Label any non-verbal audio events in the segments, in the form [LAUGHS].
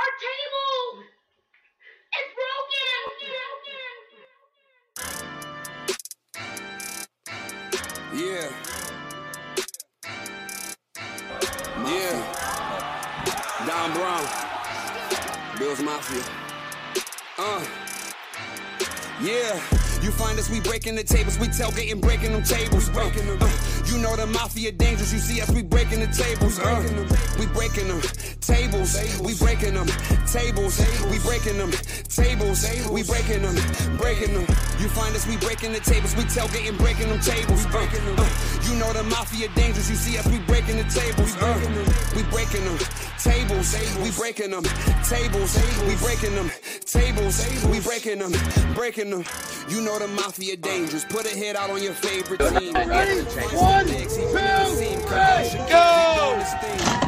Our table is broken. Yeah. Yeah. Don Brown. Bills Mafia. Uh. Yeah. You find us, we breaking the tables, we tailgating, breaking them tables. Breaking them. Uh, you know the mafia dangerous, you see us, we breaking the tables. Uh, we breaking them tables, we breaking them tables, we breaking them tables, we breaking them, breaking them. You find us, we breaking the tables, we tailgating, breaking them tables. Uh, uh, you know the mafia dangerous, you see us, we breaking the tables. Uh, we breaking them tables, we breaking them tables, we breaking them tables, we breaking them, breaking them. You know the mafia dangerous. Put a hit out on your favorite team. Ready? One, two, three, go!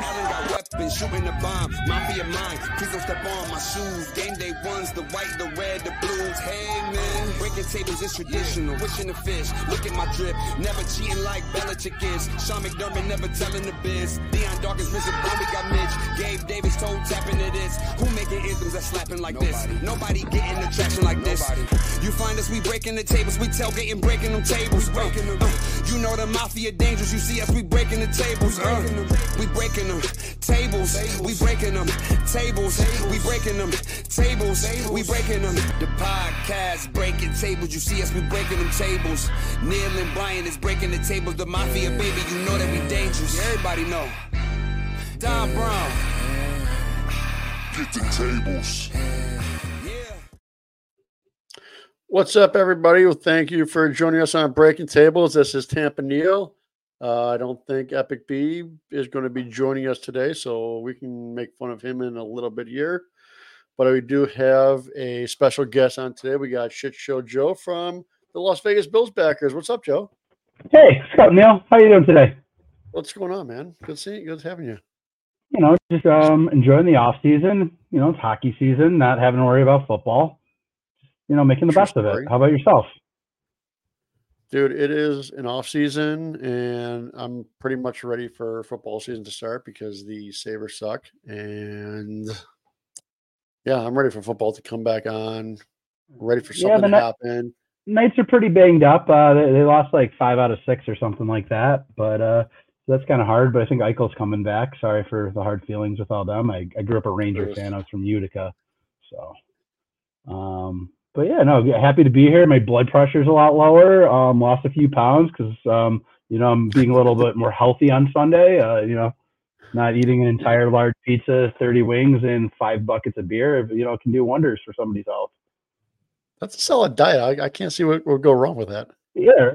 Weapons, shooting the bomb, mafia mind. Please don't step on my shoes. Game day ones, the white, the red, the blues. Hey man, breaking tables is traditional. Wishing the fish, look at my drip. Never cheating like Belichick is. Sean McDermott never telling the biz. Dion Dawkins missing bomb, we got Mitch. Gabe Davis told tapping to this. Who making anthems that slapping like this? Nobody getting the traction like this. You find us, we breaking the tables, we tailgating, breaking them tables. Breaking them. Uh, you know the mafia dangerous, you see us, we breaking the tables. Uh, we breaking them tables, we breaking them tables, we breaking them tables, we breaking them. The podcast breaking tables, you see us, we breaking them tables. Neil and Brian is breaking the tables. The mafia, baby, you know that we dangerous. Everybody know. Don Brown. Get the tables. Yeah. What's up, everybody? Well, thank you for joining us on Breaking Tables. This is Tampa Neil. Uh, I don't think Epic B is going to be joining us today, so we can make fun of him in a little bit here. But we do have a special guest on today. We got Shit Show Joe from the Las Vegas Bills backers. What's up, Joe? Hey, Scott Neil, how you doing today? What's going on, man? Good seeing you. Good having you. You know, just um, enjoying the off season. You know, it's hockey season, not having to worry about football. You know, making the True best of it. How about yourself? Dude, it is an off season, and I'm pretty much ready for football season to start because the Sabres suck. And yeah, I'm ready for football to come back on. Ready for Yeah, something but to happen. Knights are pretty banged up. Uh, they, they lost like five out of six or something like that. But uh, that's kind of hard. But I think Eichel's coming back. Sorry for the hard feelings with all them. I, I grew up a Ranger fan. I was from Utica, so. Um, but yeah, no, happy to be here. My blood pressure's a lot lower. Um, lost a few pounds because um, you know I'm being a little bit more healthy on Sunday. Uh, you know, not eating an entire large pizza, thirty wings, and five buckets of beer. You know, can do wonders for somebody's health. That's a solid diet. I, I can't see what would go wrong with that. Yeah,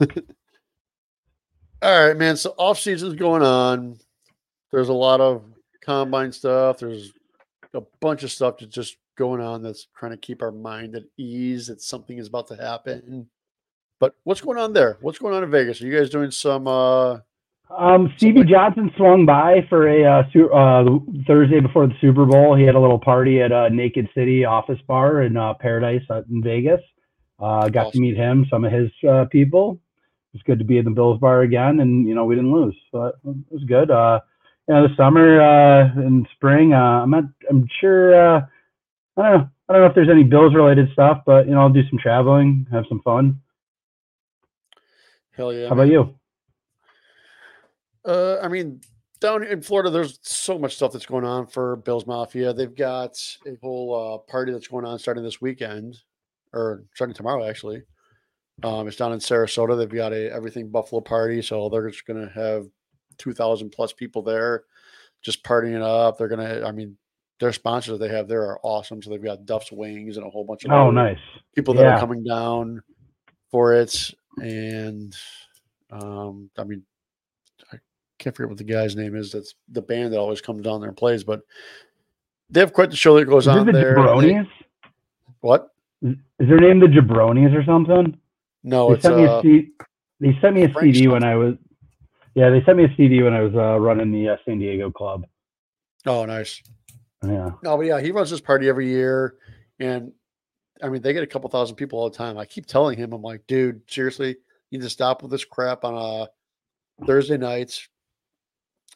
[LAUGHS] All right, man. So off season's going on. There's a lot of combine stuff. There's a bunch of stuff that's just going on that's trying to keep our mind at ease that something is about to happen. But what's going on there? What's going on in Vegas? Are you guys doing some uh Um, Stevie Johnson swung by for a uh, su- uh, Thursday before the Super Bowl. He had a little party at uh, Naked City Office Bar in uh, Paradise out in Vegas. Uh, got to meet him, some of his uh, people. It was good to be in the Bills bar again, and you know we didn't lose, so it it was good. Uh, you know, the summer uh, and spring, uh, I'm not, I'm sure. Uh, I don't know. I don't know if there's any Bills related stuff, but you know, I'll do some traveling, have some fun. hell yeah? How about you? Uh, I mean, down in Florida, there's so much stuff that's going on for Bills Mafia. They've got a whole uh, party that's going on starting this weekend, or starting tomorrow, actually. Um, it's down in Sarasota. They've got a everything Buffalo party, so they're just going to have two thousand plus people there, just partying it up. They're gonna, I mean, their sponsors they have there are awesome. So they've got Duff's Wings and a whole bunch of Oh, nice. people that are coming down for it. And um, I mean, I can't forget what the guy's name is. That's the band that always comes down there and plays. But they have quite the show that goes Is on the there. They- Jabronis? what? Is their name the Jabronis or something? No, they it's sent me uh, a C- they sent me a French CD when I was yeah they sent me a CD when I was uh, running the uh, San Diego club. oh, nice. Yeah, No, but yeah, he runs this party every year, and I mean, they get a couple thousand people all the time. I keep telling him, I'm like, dude, seriously, you need to stop with this crap on a Thursday nights.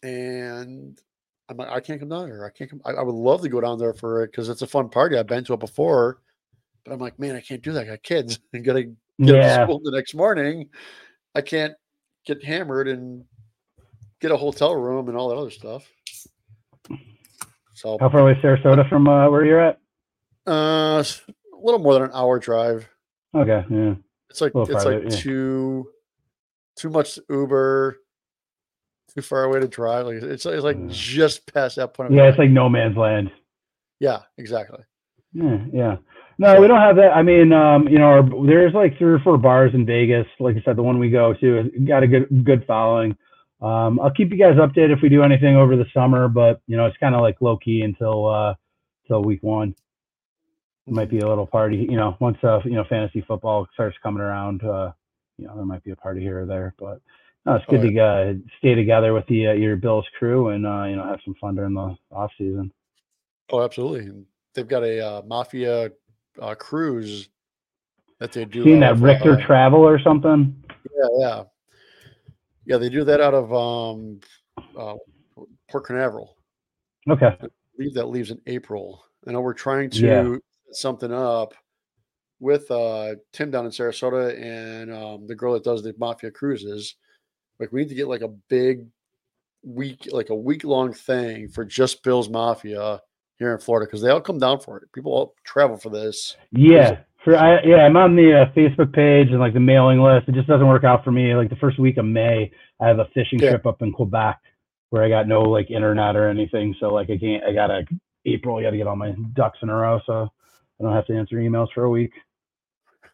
And I'm like, I can't come down there. I can't come. I, I would love to go down there for it because it's a fun party. I've been to it before, but I'm like, man, I can't do that. I got kids [LAUGHS] and gotta get up to school the next morning. I can't get hammered and get a hotel room and all that other stuff. So How far away is Sarasota from uh, where you're at? uh a little more than an hour drive. Okay. Yeah. It's like it's farther, like yeah. too too much Uber, too far away to drive. Like it's, it's like Mm. just past that point. Of Yeah. It's like no man's land. yeah, exactly. Yeah, yeah. No, we don't have that. I mean, um, you know, our, there's like three or four bars in Vegas. Like I said, the one we go to has got a good good following. Um, I'll keep you guys updated if we do anything over the summer, but you know, it's kind of like low key until uh, until week one. It might be a little party, you know, once uh, you know fantasy football starts coming around. Uh, you know, there might be a party here or there, but no, it's Oh, good to uh, stay together with the uh, your Bills crew and uh, you know have some fun during the off season. Oh, absolutely. They've got a uh, mafia uh, cruise that they do. Seen that of, Richter uh, Travel or something? Yeah, yeah, yeah. They do that out of um, uh, Port Canaveral. Okay. I believe that leaves in April. I know we're trying to Yeah. set something up with uh, Tim down in Sarasota and um, the girl that does the mafia cruises. Like we need to get like a big week, like a week long thing for just Bill's Mafia here in Florida because they all come down for it. People all travel for this. Yeah, for I, yeah, I'm on the uh, Facebook page and like the mailing list. It just doesn't work out for me. Like the first week of May, I have a fishing Yeah. trip up in Quebec where I got no like internet or anything. So like I can't. I gotta April. I gotta get all my ducks in a row so I don't have to answer emails for a week.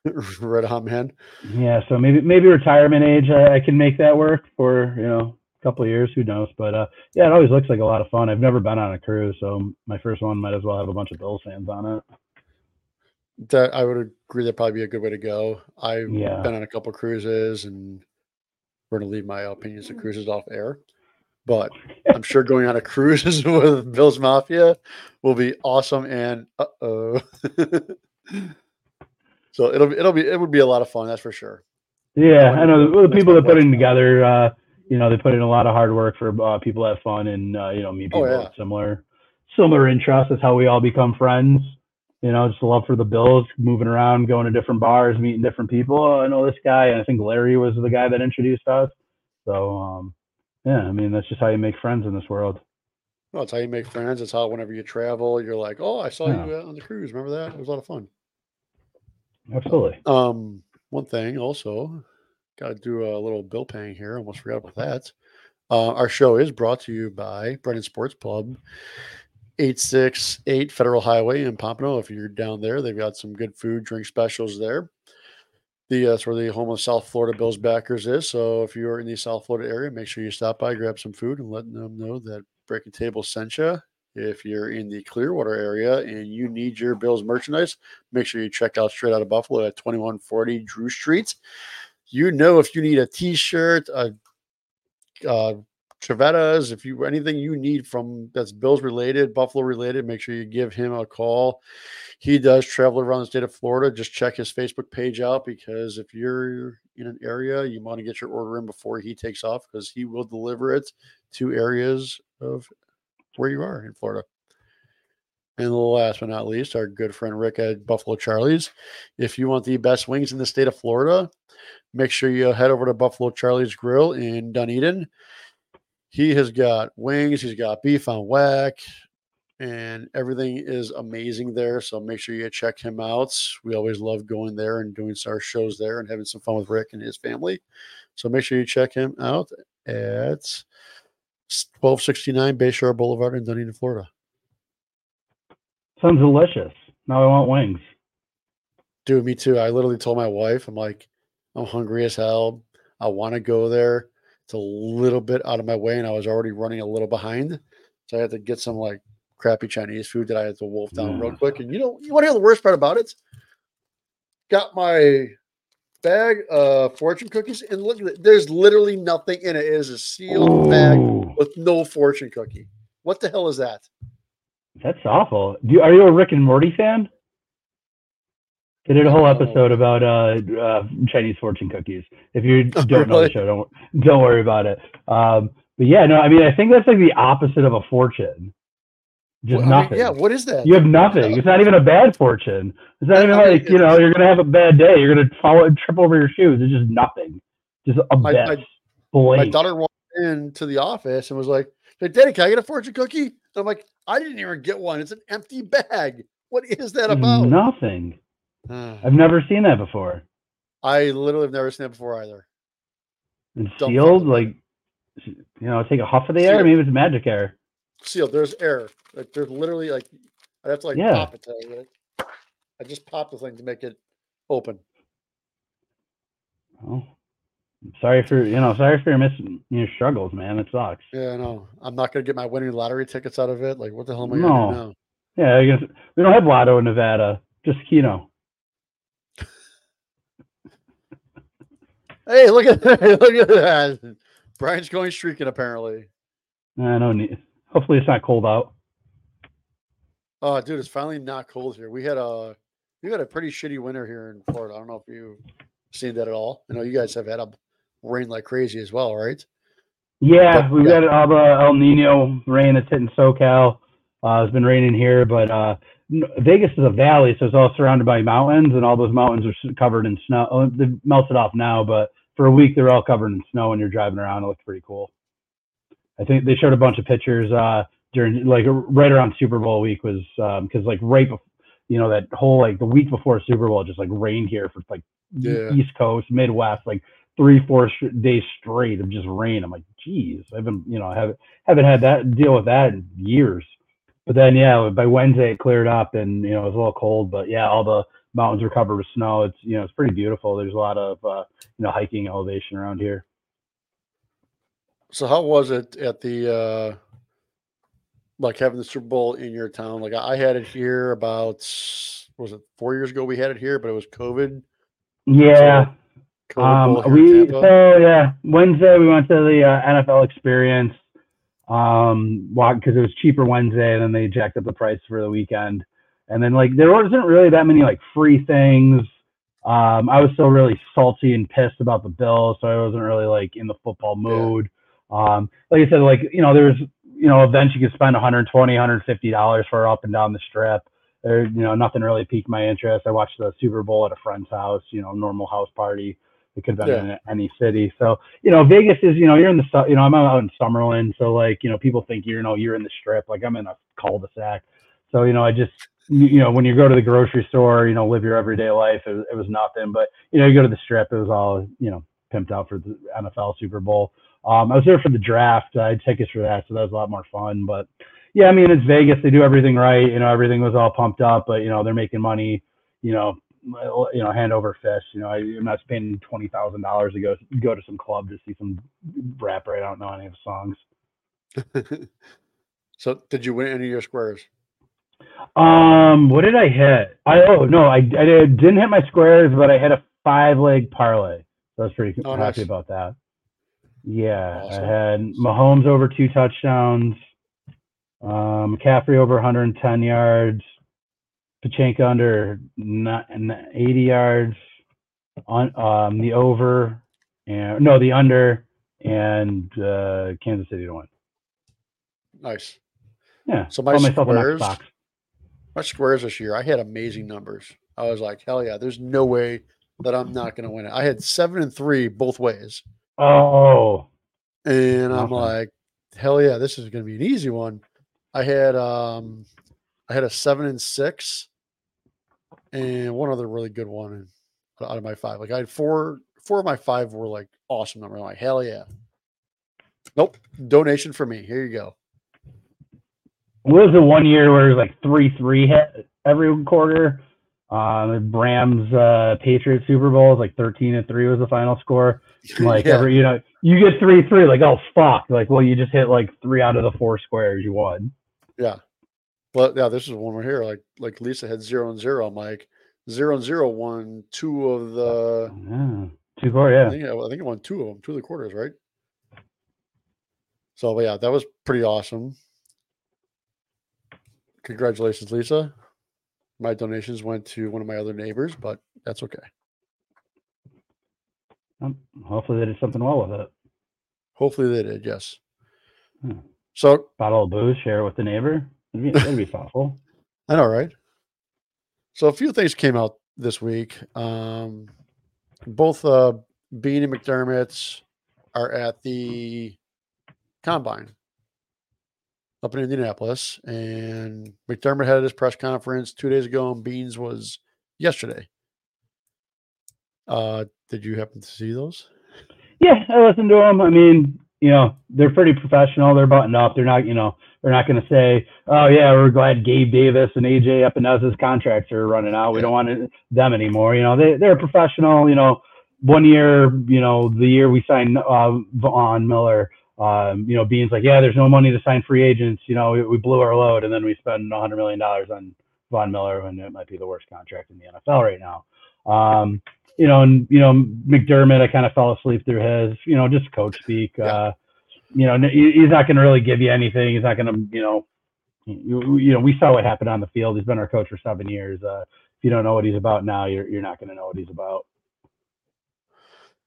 [LAUGHS] right on, man. Yeah, so maybe maybe retirement age I, I can make that work for you know couple of years. Who knows? But uh, yeah, it always looks like a lot of fun. I've never been on a cruise, so my first one might as well have a bunch of Bills fans on it. That I would agree that'd probably be a good way to go. I've Yeah. been on a couple cruises and we're gonna leave my opinions of cruises off air. But [LAUGHS] I'm sure going on a cruise [LAUGHS] with Bill's Mafia will be awesome and uh oh. [LAUGHS] so it'll be it'll be it would be a lot of fun, that's for sure. Yeah, I know the, the people that put it together. Uh, you know, they put in a lot of hard work for uh, people to have fun and uh, you know meet Oh, people yeah. with similar similar interests. That's how we all become friends. You know, just love for the Bills, moving around, going to different bars, meeting different people. Oh, I know this guy, and I think Larry was the guy that introduced us. So, um, yeah, I mean, that's just how you make friends in this world. Well, it's how you make friends. It's how whenever you travel, you're like, Oh, I saw Yeah. you uh, on the cruise. Remember that? It was a lot of fun. Absolutely. Um, one thing also, got to do a little bill paying here. Almost forgot about that. Uh, our show is brought to you by Brennan Sports Club, 868 Federal Highway in Pompano. If you're down there, they've got some good food, drink specials there. The uh, that's where the home of South Florida Bills backers is. So if you're in the South Florida area, make sure you stop by, grab some food, and let them know that Breaking Table sent you. If you're in the Clearwater area and you need your Bills merchandise, make sure you check out Straight Out of Buffalo at 2140 Drew Street. You know, if you need a T-shirt, a uh, if you anything you need from that's Bills related, Buffalo related, make sure you give him a call. He does travel around the state of Florida. Just check his Facebook page out because if you're in an area, you want to get your order in before he takes off because he will deliver it to areas of where you are in Florida. And last but not least, our good friend Rick at Buffalo Charlie's. If you want the best wings in the state of Florida, make sure you head over to Buffalo Charlie's Grill in Dunedin. He has got wings, he's got beef on weck, and everything is amazing there. So make sure you check him out. We always love going there and doing our shows there and having some fun with Rick and his family. So make sure you check him out at 1269 Bayshore Boulevard in Dunedin, Florida. Sounds delicious. Now I want wings. Dude, me too. I literally told my wife, I'm like, I'm hungry as hell. I want to go there. It's a little bit out of my way, and I was already running a little behind. So I had to get some like crappy Chinese food that I had to wolf down real Mm. quick. And you know, you want to hear the worst part about it? Got my bag of fortune cookies, and look. There's literally nothing in it. It is a sealed bag with no fortune cookie. What the hell is that? That's awful. Do you, are you a Rick and Morty fan? They did a whole episode about uh, uh, Chinese fortune cookies. If you [LAUGHS] Oh, don't know the show, don't don't worry about it. Um, but yeah, no, I mean, I think that's like the opposite of a fortune. Just Well, I mean, nothing. yeah, what is that? You have nothing. It's not even a bad fortune. It's not I even mean, like you know you're gonna have a bad day. You're gonna fall and trip over your shoes. It's just nothing. Just a My- abyss. my- My daughter walked into the office and was like, "Hey, Daddy, can I get a fortune cookie?" I'm like, "I didn't even get one. It's an empty bag. What is that about?" Nothing. Ah, [SIGHS] I've never seen that before. I literally have never seen it before either. And sealed, like you know, take a huff of the air. Maybe it's magic air. Sealed. There's air. Like there's literally like I have to like Yeah. pop it. To, I just popped the thing to make it open. Well, sorry for you know, sorry for your missing your struggles, man. It sucks. Yeah, I know. I'm not gonna get my winning lottery tickets out of it. Like, what the hell am I gonna do No. now? Yeah, I guess we don't have Lotto in Nevada. Just Keno. [LAUGHS] Hey, look at that! [LAUGHS] Look at that! Brian's going streaking apparently. I don't need. Hopefully, it's not cold out. Oh, dude, it's finally not cold here. We had a we had a pretty shitty winter here in Florida. I don't know if you've seen that at all. I know you guys have had a rain like crazy as well, right? Yeah, But- we've yeah. got all the El Nino rain that's hitting SoCal. Uh, it's been raining here, but uh, Vegas is a valley, so it's all surrounded by mountains, and all those mountains are covered in snow. Oh, they've melted off now, but for a week they're all covered in snow, and you're driving around. It looks pretty cool. I think they showed a bunch of pictures uh, during like right around Super Bowl week was because like right before you know that whole like the week before Super Bowl just like rained here for like Yeah. East Coast, Midwest, like three, four sh- days straight of just rain. I'm like, geez, I've been, you know, haven't haven't had that deal with that in years. But then, yeah, by Wednesday it cleared up, and you know it was a little cold, but yeah, all the mountains are covered with snow. It's you know it's pretty beautiful. There's a lot of uh, you know hiking elevation around here. So how was it at the uh like having the Super Bowl in your town? Like I I had it here about was it four years ago we had it here, but it was COVID. Yeah, Um, we so yeah Wednesday we went to the uh, NFL experience um because it was cheaper Wednesday and then they jacked up the price for the weekend. And then like there wasn't really that many like free things. Um I was still really salty and pissed about the Bills so I wasn't really like in the football mood. Um like I said like you know there's you know events you could spend 120 150 dollars for up and down the strip. There you know nothing really piqued my interest. I watched the Super Bowl at a friend's house you know normal house party it could have been in any city. So, you know, Vegas is, you know, you're in the, you know, I'm out in Summerlin. So like, you know, people think you're, know, you're in the strip. Like I'm in a cul-de-sac. So, you know, I just, you you know, when you go to the grocery store, you know, live your everyday life, it, was- it was nothing. But, you know, you go to the strip, it was all, you know, pimped out for the NFL Super Bowl. Um, I was there for the draft. I had tickets for that. So that was a lot more fun. But yeah, I mean, it's Vegas. They do everything right. You know, everything was all pumped up, but, you know, they're making money, you know, you know, hand over fist. You know, I, I'm not spending twenty thousand dollars to go go to some club to see some rapper. I don't know any of the songs. [LAUGHS] so did you win any of your squares? Um, what did I hit? I oh no, I, I did, didn't hit my squares, but I hit a five leg parlay. So I was pretty Oh, happy nice. about that. Yeah, Awesome. I had Mahomes over two touchdowns, um, McCaffrey over 110 yards, Pachenko under ni- n- 80 yards, on um, the over, and no, the under, and uh, Kansas City to win. Nice. Yeah, So my squares- Xbox. My squares this year, I had amazing numbers. I was like, hell yeah, there's no way that I'm not going to win it. I had seven and three both ways. Oh, And I'm like, hell yeah, this is going to be an easy one. I had, um, I had a seven and six and one other really good one out of my five. Like I had four, four of my five were like awesome number. I'm like, hell yeah. Nope. Donation for me. Here you go. what was the one year where it was like three three hit every quarter? Uh, the Rams uh, Patriots Super Bowl was like thirteen and three was the final score. [LAUGHS] Like Yeah. every you know you get three three like oh fuck like well you just hit like three out of the four squares you won. Yeah. Well, yeah, this is one we're here. Like like Lisa had zero and zero. I'm like zero and zero won two of the Yeah, two I yeah. think I think it won two of them, two of the quarters, right? So but yeah, that was pretty awesome. Congratulations, Lisa. My donations went to one of my other neighbors, but that's okay. Um, hopefully they did something well with it. Hopefully they did, yes. Hmm. So Bottle of booze, share it with the neighbor. That'd be, that'd be thoughtful. [LAUGHS] I know, right? So a few things came out this week. Um, both uh, Bean and McDermott are at the combine up in Indianapolis, and McDermott had his press conference two days ago, and Beans was yesterday. Uh, did you happen to see those? Yeah, I listened to them. I mean, you know, they're pretty professional. They're buttoned up. They're not, you know, they're not going to say, "Oh yeah, we're glad Gabe Davis and AJ Epenesa's contracts are running out. We don't want them anymore." You know, they they're professional. You know, one year, you know, the year we signed uh, Von Miller, um, you know, Bean's like, "Yeah, there's no money to sign free agents. You know, we, we blew our load, and then we spend 100 million dollars on Von Miller, and it might be the worst contract in the NFL right now." Um, you know, and you know McDermott, I kind of fell asleep through his, you know, just coach speak. Yeah. Uh, you know, he's not going to really give you anything. He's not going to, you know, you, you know, we saw what happened on the field. He's been our coach for seven years. Uh, if you don't know what he's about now, you're you're not going to know what he's about.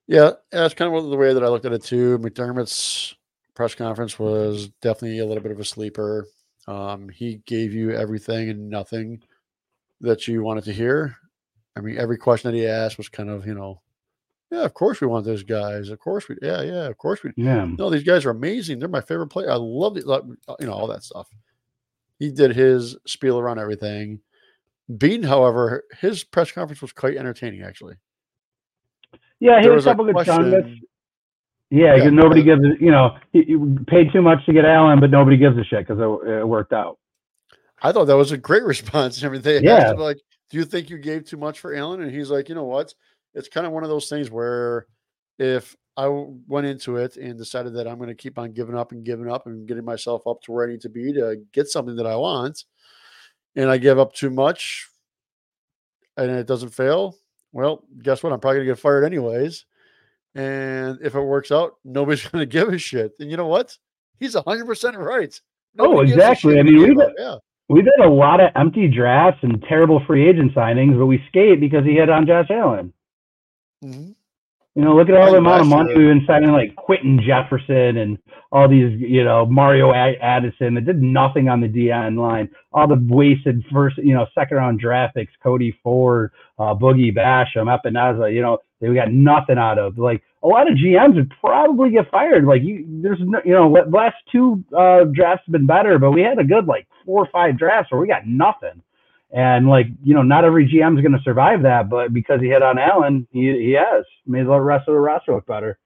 Yeah, that's kind of the way that I looked at it too. McDermott's press conference was definitely a little bit of a sleeper. Um, he gave you everything and nothing that you wanted to hear. I mean, every question that he asked was kind of, you know, yeah, of course we want those guys. Of course we, yeah, yeah, of course we. Yeah, No, these guys are amazing. They're my favorite player. I love it. like, uh, You know, all that stuff. He did his spiel around everything. Bean, however, his press conference was quite entertaining, actually. yeah, he was a couple good question. Yeah, Yeah, nobody gives a- you know he, paid too much to get Allen, but nobody gives a shit because it, it worked out. I thought that was a great [LAUGHS] response. I mean, they Yeah. like, "Do you think you gave too much for Allen?" And he's like, "You know what? It's kind of one of those things where if I went into it and decided that I'm going to keep on giving up and giving up and getting myself up to where I need to be to get something that I want, and I give up too much, and it doesn't fail, well, guess what? I'm probably going to get fired anyways. And if it works out, nobody's [LAUGHS] going to give a shit. And you know what? He's 100% right. Oh, Nobody a exactly. I mean, you we give yeah. We did a lot of empty drafts and terrible free agent signings, but we skate because he hit on Josh Allen. Mhm. You know, look at all the amount of money we've been signing, like Quinton Jefferson and all these, you know, Mario A- Addison that did nothing on the DN line. All the wasted first, you know, second round draft picks, Cody Ford, uh, Boogie Basham, Epenesa, you know, they got nothing out of. Like a lot of GMs would probably get fired. Like you, there's no, you know, last two uh, drafts have been better, but we had a good like four or five drafts where we got nothing. And like, you know, not every GM is going to survive that, but because he hit on Allen, he, he has made the rest of the roster look better.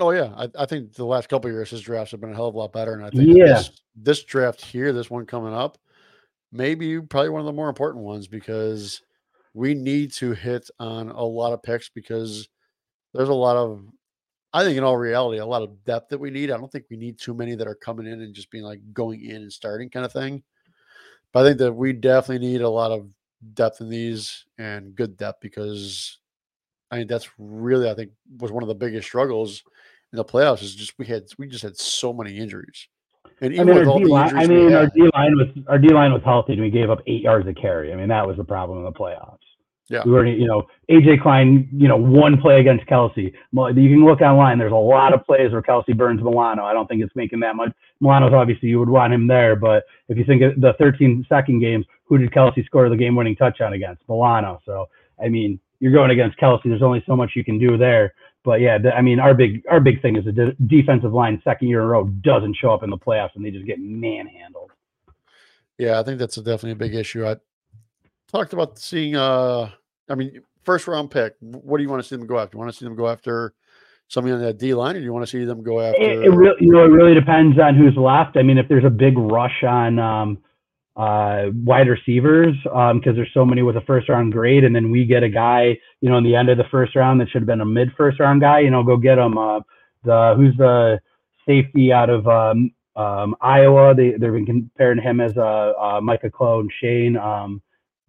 Oh yeah, I, I think the last couple of years his drafts have been a hell of a lot better, and I think Yeah. this, this draft here, this one coming up, maybe probably one of the more important ones because we need to hit on a lot of picks because there's a lot of, I think in all reality, a lot of depth that we need. I don't think we need too many that are coming in and just being like going in and starting kind of thing. But I think that we definitely need a lot of depth in these and good depth because I mean that's really I think was one of the biggest struggles in the playoffs is just we had we just had so many injuries. And I mean, with our all D the line. injuries I mean, our D line was our D line was healthy, and we gave up eight yards of carry. I mean, that was the problem in the playoffs. Yeah. we were, you know, AJ Klein, you know, one play against Kelce. You can look online. There's a lot of plays where Kelce burns Milano. I don't think it's making that much. Milano's obviously you would want him there, but if you think of the 13 second games, who did Kelce score the game winning touchdown against? Milano. So I mean, you're going against Kelce. There's only so much you can do there. But yeah, the, I mean, our big our big thing is the de- defensive line second year in a row doesn't show up in the playoffs and they just get manhandled. yeah, I think that's a definitely a big issue. I talked about seeing uh I mean first round pick. What do you want to see them go after? You want to see them go after somebody on that D line, or do you want to see them go after? It, it really, you know, it really depends on who's left. I mean, if there's a big rush on um, uh, wide receivers, because there's so many with a first round grade, and then we get a guy, you know, in the end of the first round that should have been a mid first round guy, you know, go get him. Uh, the who's the safety out of um, um, Iowa? They they've been comparing him as uh, uh, Micah Clone, Shane um,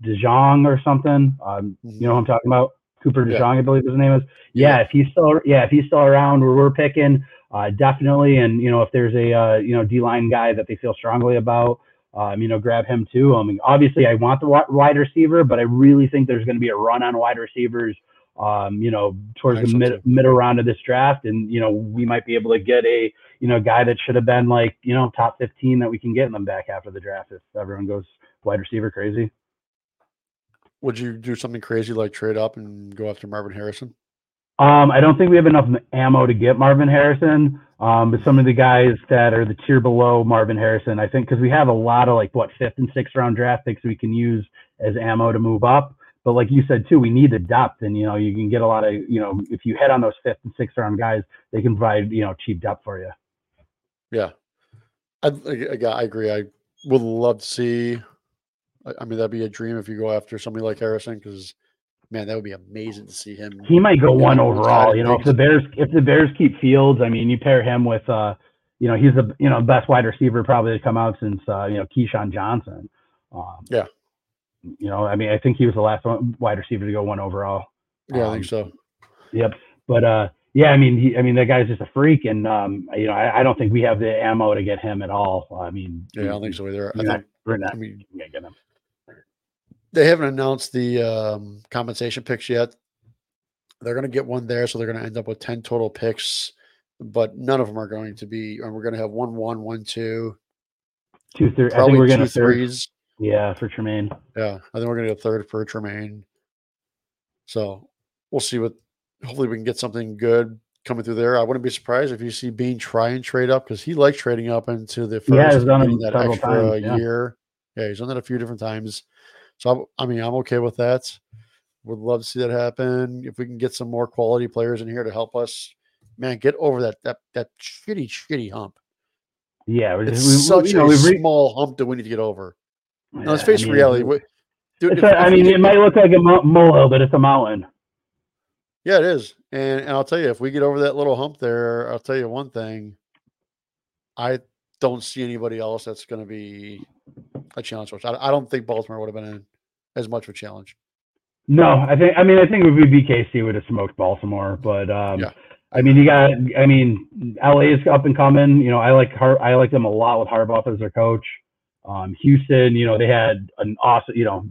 DeJean or something. Um, you know who I'm talking about? Cooper Yeah. DeJean, I believe his name is. Yeah, if he's still yeah, if he's still around where we're picking, uh, definitely. And you know, if there's a uh, you know D line guy that they feel strongly about, um, you know, grab him too. I mean, obviously, I want the wide receiver, but I really think there's going to be a run on wide receivers um, you know, towards the mid middle round of this draft, and you know, we might be able to get a you know guy that should have been like you know top 15 that we can get in the back after the draft if everyone goes wide receiver crazy. Would you do something crazy like trade up and go after Marvin Harrison? Um, I don't think we have enough ammo to get Marvin Harrison. Um, but some of the guys that are the tier below Marvin Harrison, I think, because we have a lot of like what fifth and sixth round draft picks we can use as ammo to move up. But like you said too, we need the depth, and you know you can get a lot of you know if you hit on those fifth and sixth round guys, they can provide you know cheap depth for you. Yeah, I, I, I agree. I would love to see. I mean, that'd be a dream if you go after somebody like Harrison, because man, that would be amazing to see him. He might go one overall. You know, if the Bears if the Bears keep Fields, I mean, you pair him with uh, you know, he's the you know best wide receiver probably to come out since uh, you know Keyshawn Johnson. Um, Yeah. You know, I mean, I think he was the last one, wide receiver to go one overall. Yeah, I think Um, so. Yep. But uh, yeah, I mean, he, I mean, that guy's just a freak, and um, you know, I, I don't think we have the ammo to get him at all. I mean, Yeah, I don't think so either. I You're not, think. we're I not mean, gonna get him. They haven't announced the um, compensation picks yet. They're going to get one there, so they're going to end up with ten total picks, but none of them are going to be. And we're going to have one, one, one, two, Two, three. I think we're gonna third. threes. Yeah, for Tremaine. Yeah, I think we're going to get a third for Tremaine. So we'll see what. Hopefully, we can get something good coming through there. I wouldn't be surprised if you see Bean try and trade up because he likes trading up into the first. Yeah, he's done that extra times, yeah. year. Yeah, he's done that a few different times. So I'm- I mean, I'm okay with that. Would love to see that happen. If we can get some more quality players in here to help us, man, get over that that that shitty shitty hump. Yeah, It's we, such you know, a re- small hump that we need to get over. Now, let's yeah, I face mean, reality. we- Dude, if- a, I mean, it might look like a mo- molehill, but it's a mountain. Yeah, it is. And and I'll tell you, if we get over that little hump there, I'll tell you one thing. I don't see anybody else that's going to be a challenge for us. I, I don't think Baltimore would have been in as much of a challenge. No, I think I mean I think if we beat KC, would have smoked Baltimore, but um, Yeah. I mean you got I mean LA is up and coming. You know I like Har- I like them a lot with Harbaugh as their coach. Um, Houston, you know they had an awesome you know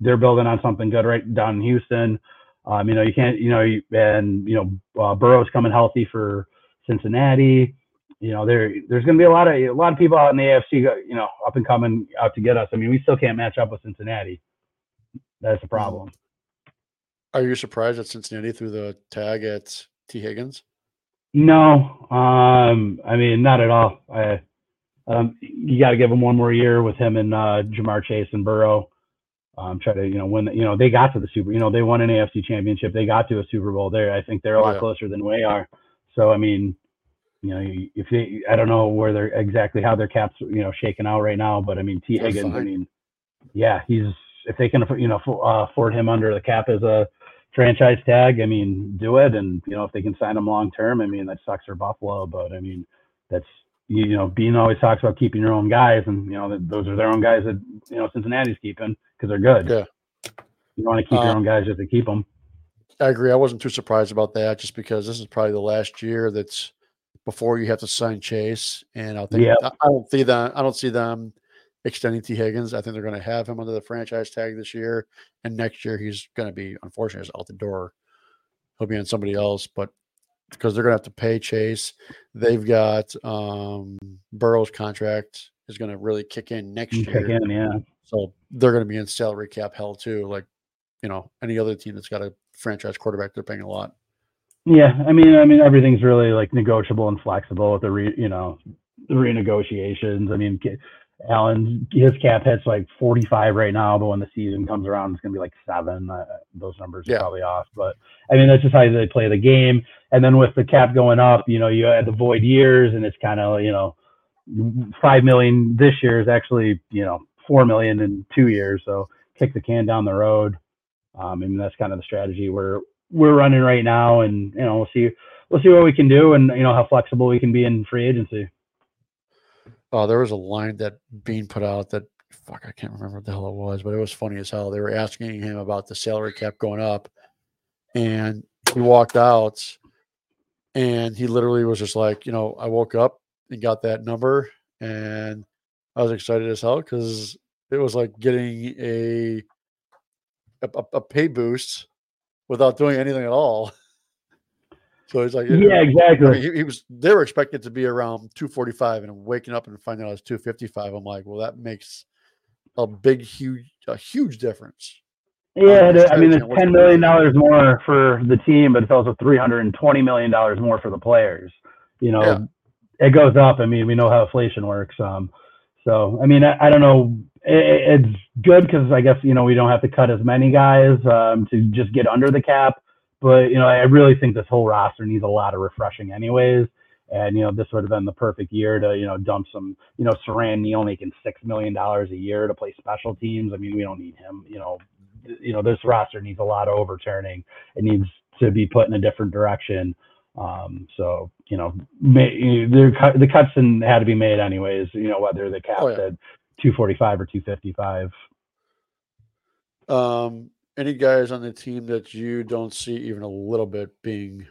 they're building on something good right down in Houston. Um, you know you can't you know you, and you know uh, Burrow's coming healthy for Cincinnati. You know there there's going to be a lot of a lot of people out in the AFC you know up and coming out to get us. I mean we still can't match up with Cincinnati. That's the problem. Are you surprised that Cincinnati threw the tag at Tee Higgins? No, um, I mean not at all. I, um, you got to give him one more year with him and uh, Ja'Marr Chase and Burrow. Um, try to you know win. The, you know they got to the Super. You know they won an AFC Championship. They got to a Super Bowl. There, I think they're a lot Yeah. closer than we are. So I mean, you know, if they, I don't know where they're exactly how their caps you know shaking out right now, but I mean T They're Higgins. I mean, yeah, he's if they can you know uh, afford him under the cap as a franchise tag, I mean, do it. And, you know, if they can sign him long term, I mean, that sucks for Buffalo. But I mean, that's, you know, Bean always talks about keeping your own guys. And, you know, those are their own guys that, you know, Cincinnati's keeping because they're good. Yeah. You want to keep your Um, own guys just they keep them. I agree. I wasn't too surprised about that just because this is probably the last year that's before you have to sign Chase. And I think Yep. I don't see that I don't see them extending Tee Higgins. I think they're going to have him under the franchise tag this year. And next year he's going to be unfortunately out the door. He'll be on somebody else, but because they're going to have to pay Chase, they've got um Burrow's contract is going to really kick in next You year. In, yeah. So they're going to be in salary cap hell too. Like, you know, any other team that's got a franchise quarterback, they're paying a lot. Yeah, I mean, I mean, everything's really like negotiable and flexible with the re, you know, the renegotiations. I mean, Allen, his cap hits like 45 right now, but when the season comes around, it's gonna be like seven. Uh, those numbers are Yeah. probably off, but I mean, that's just how they play the game. And then with the cap going up, you know, you had the void years, and it's kind of you know, five million this year is actually you know four million in two years. So kick the can down the road. Um, I mean, that's kind of the strategy we're we're running right now, and you know, we'll see we'll see what we can do, and you know how flexible we can be in free agency. Uh, there was a line that Bean put out that fuck, I can't remember what the hell it was, but it was funny as hell. They were asking him about the salary cap going up, and he walked out, and he literally was just like, you know, I woke up and got that number, and I was excited as hell because it was like getting a, a- a pay boost without doing anything at all. So he's like, Yeah, exactly. he, he was they were expected to be around 245 and waking up and finding out it's 255. I'm like, well, that makes a big, huge, a huge difference. Yeah, Um, I mean, it's ten million dollars more for the team, but it's also three hundred and twenty million dollars more for the players. You know, Yeah. it goes up. I mean, we know how inflation works. Um, so I mean, I, I don't know. It, it's good because I guess you know we don't have to cut as many guys um, to just get under the cap. But you know, I really think this whole roster needs a lot of refreshing, anyways. And you know, this would have been the perfect year to you know dump some. You know, Siran Neal making six million dollars a year to play special teams. I mean, we don't need him. You know, you know, this roster needs a lot of overturning. It needs to be put in a different direction. Um, so you know, may, the cuts had to be made anyways. You know, whether the cap Oh, yeah. at 245 or 255. Um, any guys on the team that you don't see even a little bit being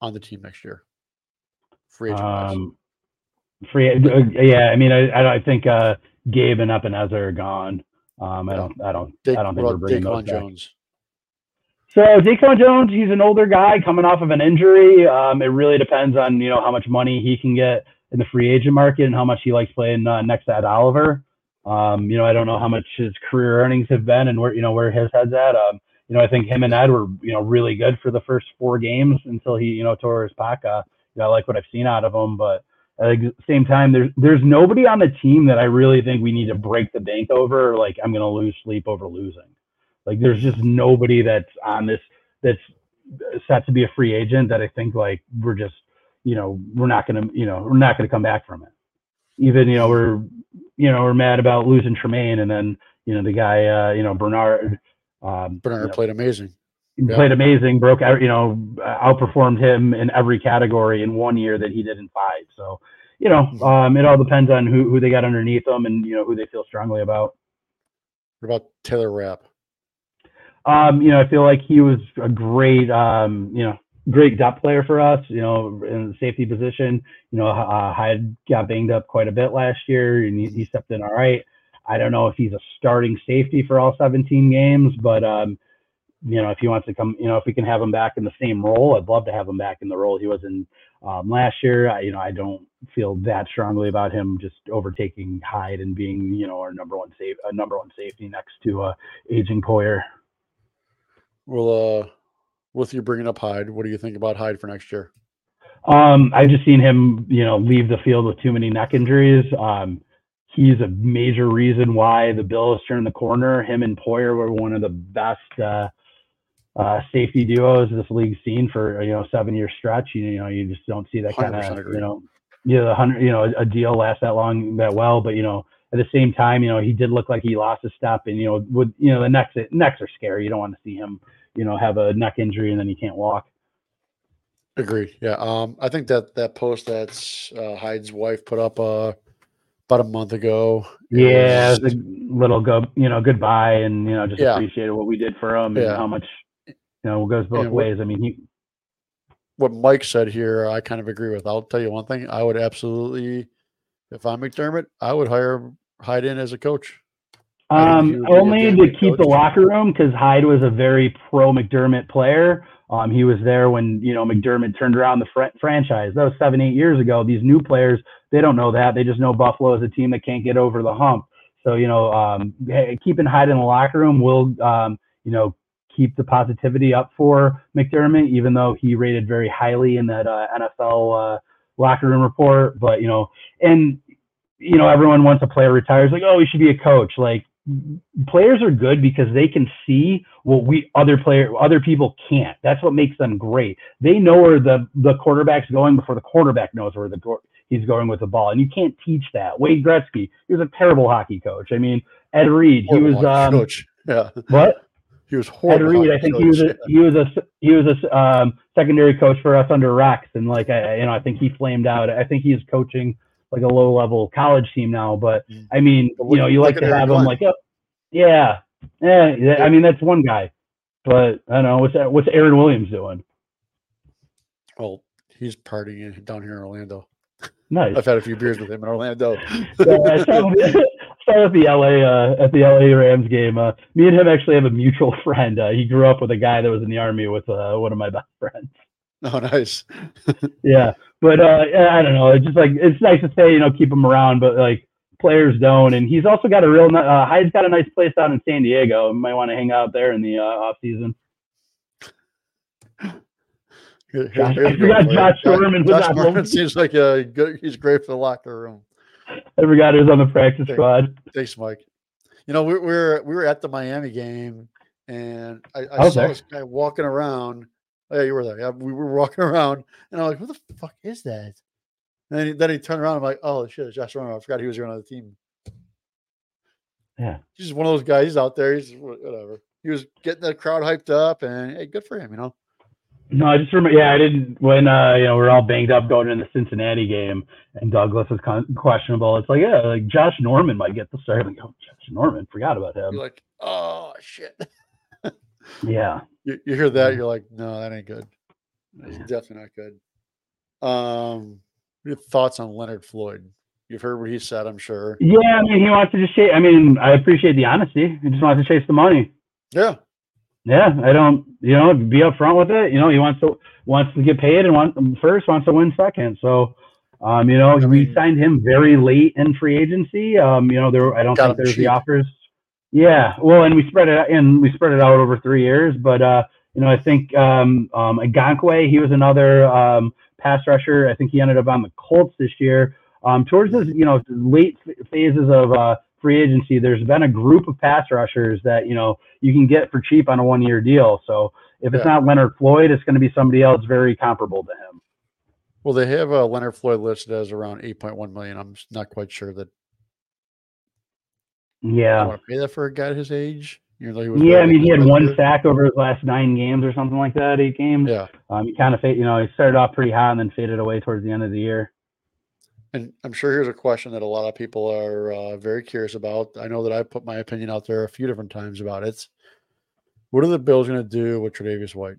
on the team next year? Free agent. Um, free, uh, yeah. I mean, I, I, think uh, Gabe and Epenesa are gone. Um, I don't, I don't, Da- I don't think we're bringing those back. Jones. So Daquan Jones, he's an older guy coming off of an injury. Um, it really depends on you know how much money he can get in the free agent market and how much he likes playing uh, next to Ed Oliver. Um, you know, I don't know how much his career earnings have been and where you know where his head's at. Um, you know, I think him and Ed were you know really good for the first four games until he you know tore his paca. You know, I like what I've seen out of him, but at the same time, there's there's nobody on the team that I really think we need to break the bank over. Like I'm gonna lose sleep over losing. Like there's just nobody that's on this that's set to be a free agent that I think like we're just you know we're not gonna you know we're not gonna come back from it. Even you know we're you know we're mad about losing Tremaine and then you know the guy uh, you know Bernard um, Bernard you know, played amazing. Yeah. played amazing, broke out, you know, outperformed him in every category in one year that he did in five. So, you know, Mhm. um, it all depends on who, who they got underneath them and, you know, who they feel strongly about. What about Taylor Rapp? Um, you know, I feel like he was a great, um, you know, great depth player for us, you know, in the safety position. You know, uh, Hyde got banged up quite a bit last year and he, he stepped in all right. I don't know if he's a starting safety for all 17 games, but, um, you know, if he wants to come, you know, if we can have him back in the same role, I'd love to have him back in the role he was in um, last year. I, you know, I don't feel that strongly about him just overtaking Hyde and being, you know, our number one safe, uh, number one safety next to uh, aging Poyer. Well, uh, with you bringing up Hyde, what do you think about Hyde for next year? Um, I've just seen him, you know, leave the field with too many neck injuries. Um, he's a major reason why the Bills turned the corner. Him and Poyer were one of the best uh, uh, safety duos this league's seen for you know seven year stretch. You, you know, you just don't see that kind of you know, yeah, the hundred, you know, a deal lasts that long that well. But you know, at the same time, you know, he did look like he lost a step, and you know, with you know the necks necks are scary. You don't want to see him, you know, have a neck injury and then he can't walk. Agreed. Yeah. Um, I think that that post that uh, Hyde's wife put up uh, about a month ago. Yeah, was- the little go, you know, goodbye, and you know, just Yeah. appreciated what we did for him and how much, you know, goes both And what- ways. I mean, he, what Mike said here, I kind of agree with. I'll tell you one thing: I would absolutely, if I'm McDermott, I would hire Hyde in as a coach. I think he um, would be a only to keep the locker room because Hyde was a very pro McDermott player. Um, he was there when you know McDermott turned around the fr- franchise. That was seven, eight years ago. These new players, they don't know that. They just know Buffalo is a team that can't get over the hump. So you know, um, keeping Hyde in the locker room will, um, you know, keep the positivity up for McDermott, even though he rated very highly in that uh, NFL uh, locker room report. But you know, and you know, everyone wants a player retires like, oh, he should be a coach. Like players are good because they can see what we other player other people can't. That's what makes them great. They know where the the quarterback's going before the quarterback knows where the he's going with the ball, and you can't teach that. Wayne Gretzky, he was a terrible hockey coach. I mean, Ed Reed, he was um, coach. [LAUGHS] Yeah, what? he was Ed horrible. Reed, I think he was a, he was a he was a um, secondary coach for us under Rex, and like I you know I think he flamed out. I think he's coaching like a low level college team now, but Mm. I mean you know you like to have them like oh, yeah yeah yeah, I mean that's one guy, but I don't know what's that, what's Aaron Williams doing. Well, he's partying down here in Orlando. Nice. I've had a few beers with him in Orlando. Yeah, I saw him, [LAUGHS] saw saw at the LA uh, at the LA Rams game. Uh, me and him actually have a mutual [LAUGHS] friend. Uh, he grew up with a guy that was in the army with uh, one of my best friends. [LAUGHS] Oh, nice. [LAUGHS] Yeah, but uh, I don't know. It's just like it's nice to say, you know, keep him around, but like players don't. And he's also got a real. Uh, Hyde's got a nice place out in San Diego. Might want to hang out there in the uh, off season. Here- here- I go, forgot Josh Norman Josh Norman seems like a good. He's great for the locker room. I forgot he was on the practice Okay. squad. Thanks, Mike. You know, we, we were we were at the Miami game, and I, I saw this guy walking around. Oh, yeah, you were there. Yeah, we were walking [LAUGHS] around, and I'm like, "What the fuck is that?" And then he, then he turned around. And I'm like, "Oh shit, it's Josh Norman. I forgot he was here on the team." Yeah. He's just one of those guys. He's out there. He's whatever. He was getting the crowd hyped up, and hey, good for him. You know. No, I just remember. Yeah, I didn't when uh, you know we are all banged up going in the Cincinnati game, and Douglas was con- questionable. It's like yeah, like Josh Norman might get the start. I'm like, oh, Josh Norman, forgot about him. You're like, "Oh shit." [LAUGHS] Yeah. you, you hear that, you're like, no, that ain't good. It's Yeah. definitely not good. Um, your thoughts on Leonard Floyd? You've heard what he said, I'm sure. Yeah, I mean, he wants to just chase. I mean, I appreciate the honesty. He just wants to chase the money. Yeah, Yeah, I don't, you know, be upfront with it. You know, he wants to wants to get paid and wants first wants to win second. So, um, you know, I we signed him very late in free agency. Um, you know, there I don't think there's cheap. the offers. Yeah, well, and we spread it and we spread it out over three years. But uh, you know, I think um, um, Ngakoue, he was another um, pass rusher. I think he ended up on the Colts this year. Um, towards the you know late phases of uh, free agency, there's been a group of pass rushers that you know you can get for cheap on a one year deal. So if it's Yeah. not Leonard Floyd, it's going to be somebody else very comparable to him. well, they have uh, Leonard Floyd listed as around 8.1 million. I'm not quite sure that Yeah. want to pay that for a guy his age. He Yeah, I mean, he had one this sack over his last nine games or something like that, eight games. Yeah, Um, he kind of, faded, you know, he started off pretty hot and then faded away towards the end of the year. and I'm sure here's a question that a lot of people are uh, very curious about. I know that I put my opinion out there a few different times about it. What are the Bills going to do with Tre'Davious White?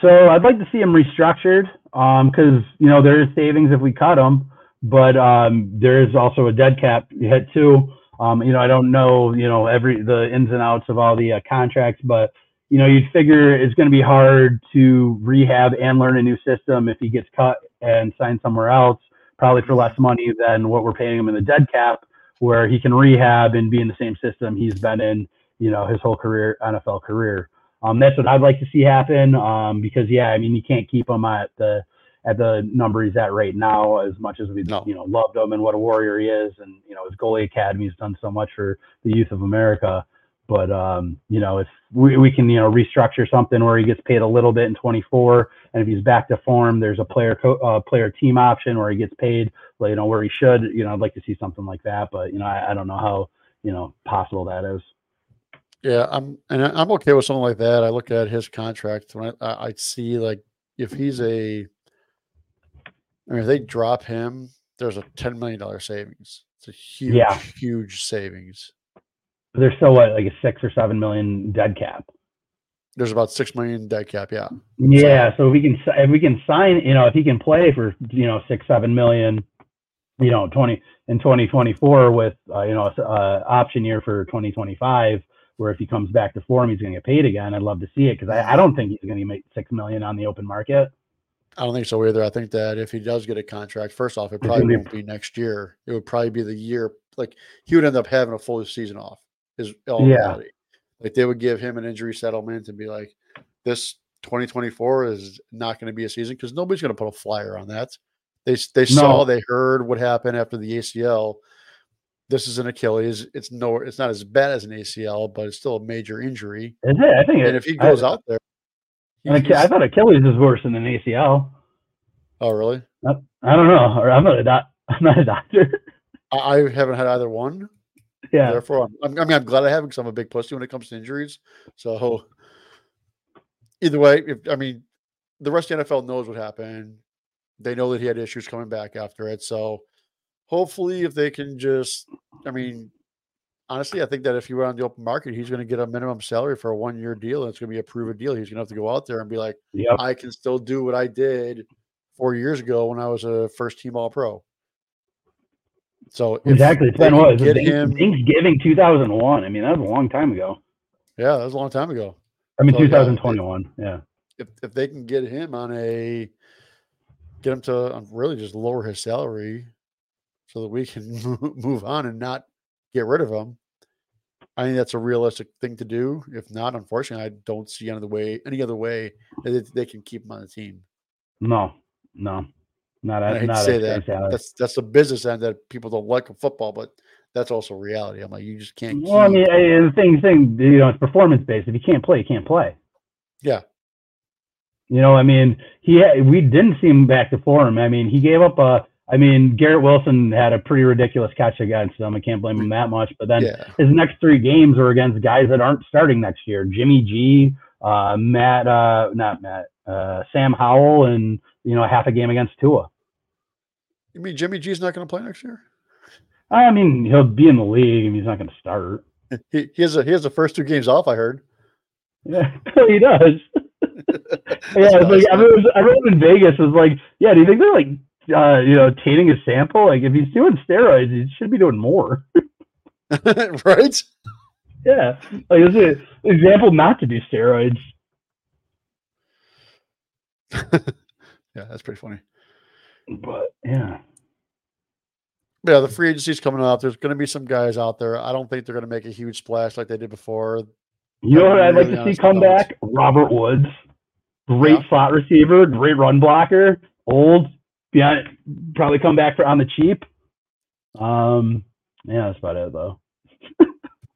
So I'd like to see him restructured because you know there is savings if we cut him, but um, there is also a dead cap you hit too. Um, you know I don't know you know every the ins and outs of all the uh, contracts, but you know you'd figure it's going to be hard to rehab and learn a new system if he gets cut and signed somewhere else, probably for less money than what we're paying him in the dead cap, where he can rehab and be in the same system he's been in you know his whole career NFL career. Um, that's what I'd like to see happen. Um, because yeah, I mean, you can't keep him at the at the number he's at right now. As much as we No. you know loved him and what a warrior he is, and you know his goalie academy has done so much for the youth of America. But um, you know, if we, we can you know restructure something where he gets paid a little bit in 24, and if he's back to form, there's a player co- uh, player team option where he gets paid, you know, where he should. You know, I'd like to see something like that. But you know, I, I don't know how you know possible that is. Yeah, I'm and I'm okay with something like that. I look at his contract when I, I I see like if he's a, I mean, if they drop him, there's a ten million dollar savings. It's a huge, Yeah. huge savings. There's still what like a six or seven million dead cap. There's about six million dead cap. Yeah, Yeah, so if we can if we can sign, you know, if he can play for you know six seven million, you know, twenty in twenty twenty four with uh, you know uh, option year for twenty twenty five, where if he comes back to form, he's going to get paid again. I'd love to see it because I, I don't think he's going to make six million on the open market. I don't think so either. I think that if he does get a contract, first off, it probably won't be next year. It would probably be the year. Like he would end up having a full season off. Is all Yeah. reality. Like they would give him an injury settlement and be like, this 2024 is not going to be a season because nobody's going to put a flyer on that. They they saw, No. they heard what happened after the ACL. This is an Achilles. It's no, it's not as bad as an ACL, but it's still a major injury. Is it? I think. And it, if he goes I, out there, and Ach- I thought Achilles is worse than an ACL. oh really? I don't know. I'm not a doc- [LAUGHS] I'm not a doctor. I, I haven't had either one. yeah. Therefore, I'm, I'm, I mean, I'm glad I have because I'm a big pussy when it comes to injuries. So, either way, if I mean, the rest of the NFL knows what happened. They know that he had issues coming back after it. So, hopefully, if they can just, I mean, honestly, I think that if he were on the open market, he's going to get a minimum salary for a one year deal, and it's going to be a proven deal. He's going to have to go out there and be like, Yep. I can still do what I did four years ago when I was a first team All Pro. So exactly. It's they been can what? Is it Get him. Thanksgiving 2001. I mean, that was a long time ago. Yeah, that was a long time ago. I mean, So, 2021. Yeah. If if they can get him on a get him to um, really just lower his salary, so that we can [LAUGHS] move on and not get rid of him. I think that's a realistic thing to do. If not, unfortunately, I don't see any other way any other way that they can keep him on the team. No, no, not And I hate not to say that. salary. That's that's the business end that people don't like in football, but that's also reality. I'm like, you just can't. Well, I mean, I- the thing, thing, you know, it's performance based. If you can't play, you can't play. yeah, You know, I mean, he had, we didn't see him back to form. I mean, he gave up a. I mean, Garrett Wilson had a pretty ridiculous catch against them. I can't blame him that much. But then yeah, his next three games were against guys that aren't starting next year: Jimmy G, uh, Matt, uh, not Matt, uh, Sam Howell, and you know, half a game against Tua. you mean Jimmy G's not going to play next year? I mean, he'll be in the league and he's not going to start. [LAUGHS] He, he has a, he has the first two games off. I heard. Yeah, [LAUGHS] he does. [LAUGHS] Yeah, it's like everyone, everyone in Vegas was like, "Yeah, do you think they're like, uh, you know, tainting a sample? Like, if he's doing steroids, he should be doing more." [LAUGHS] [LAUGHS] right? yeah, like it's an example not to do steroids. [LAUGHS] Yeah, that's pretty funny. But yeah, Yeah, the free agency's coming up. There's going to be some guys out there. I don't think they're going to make a huge splash like they did before. you know what I'd like to see come back? Robert Woods, great Yeah. slot receiver, great run blocker, old, yeah, probably come back for on the cheap. Um, yeah, that's about it though. [LAUGHS]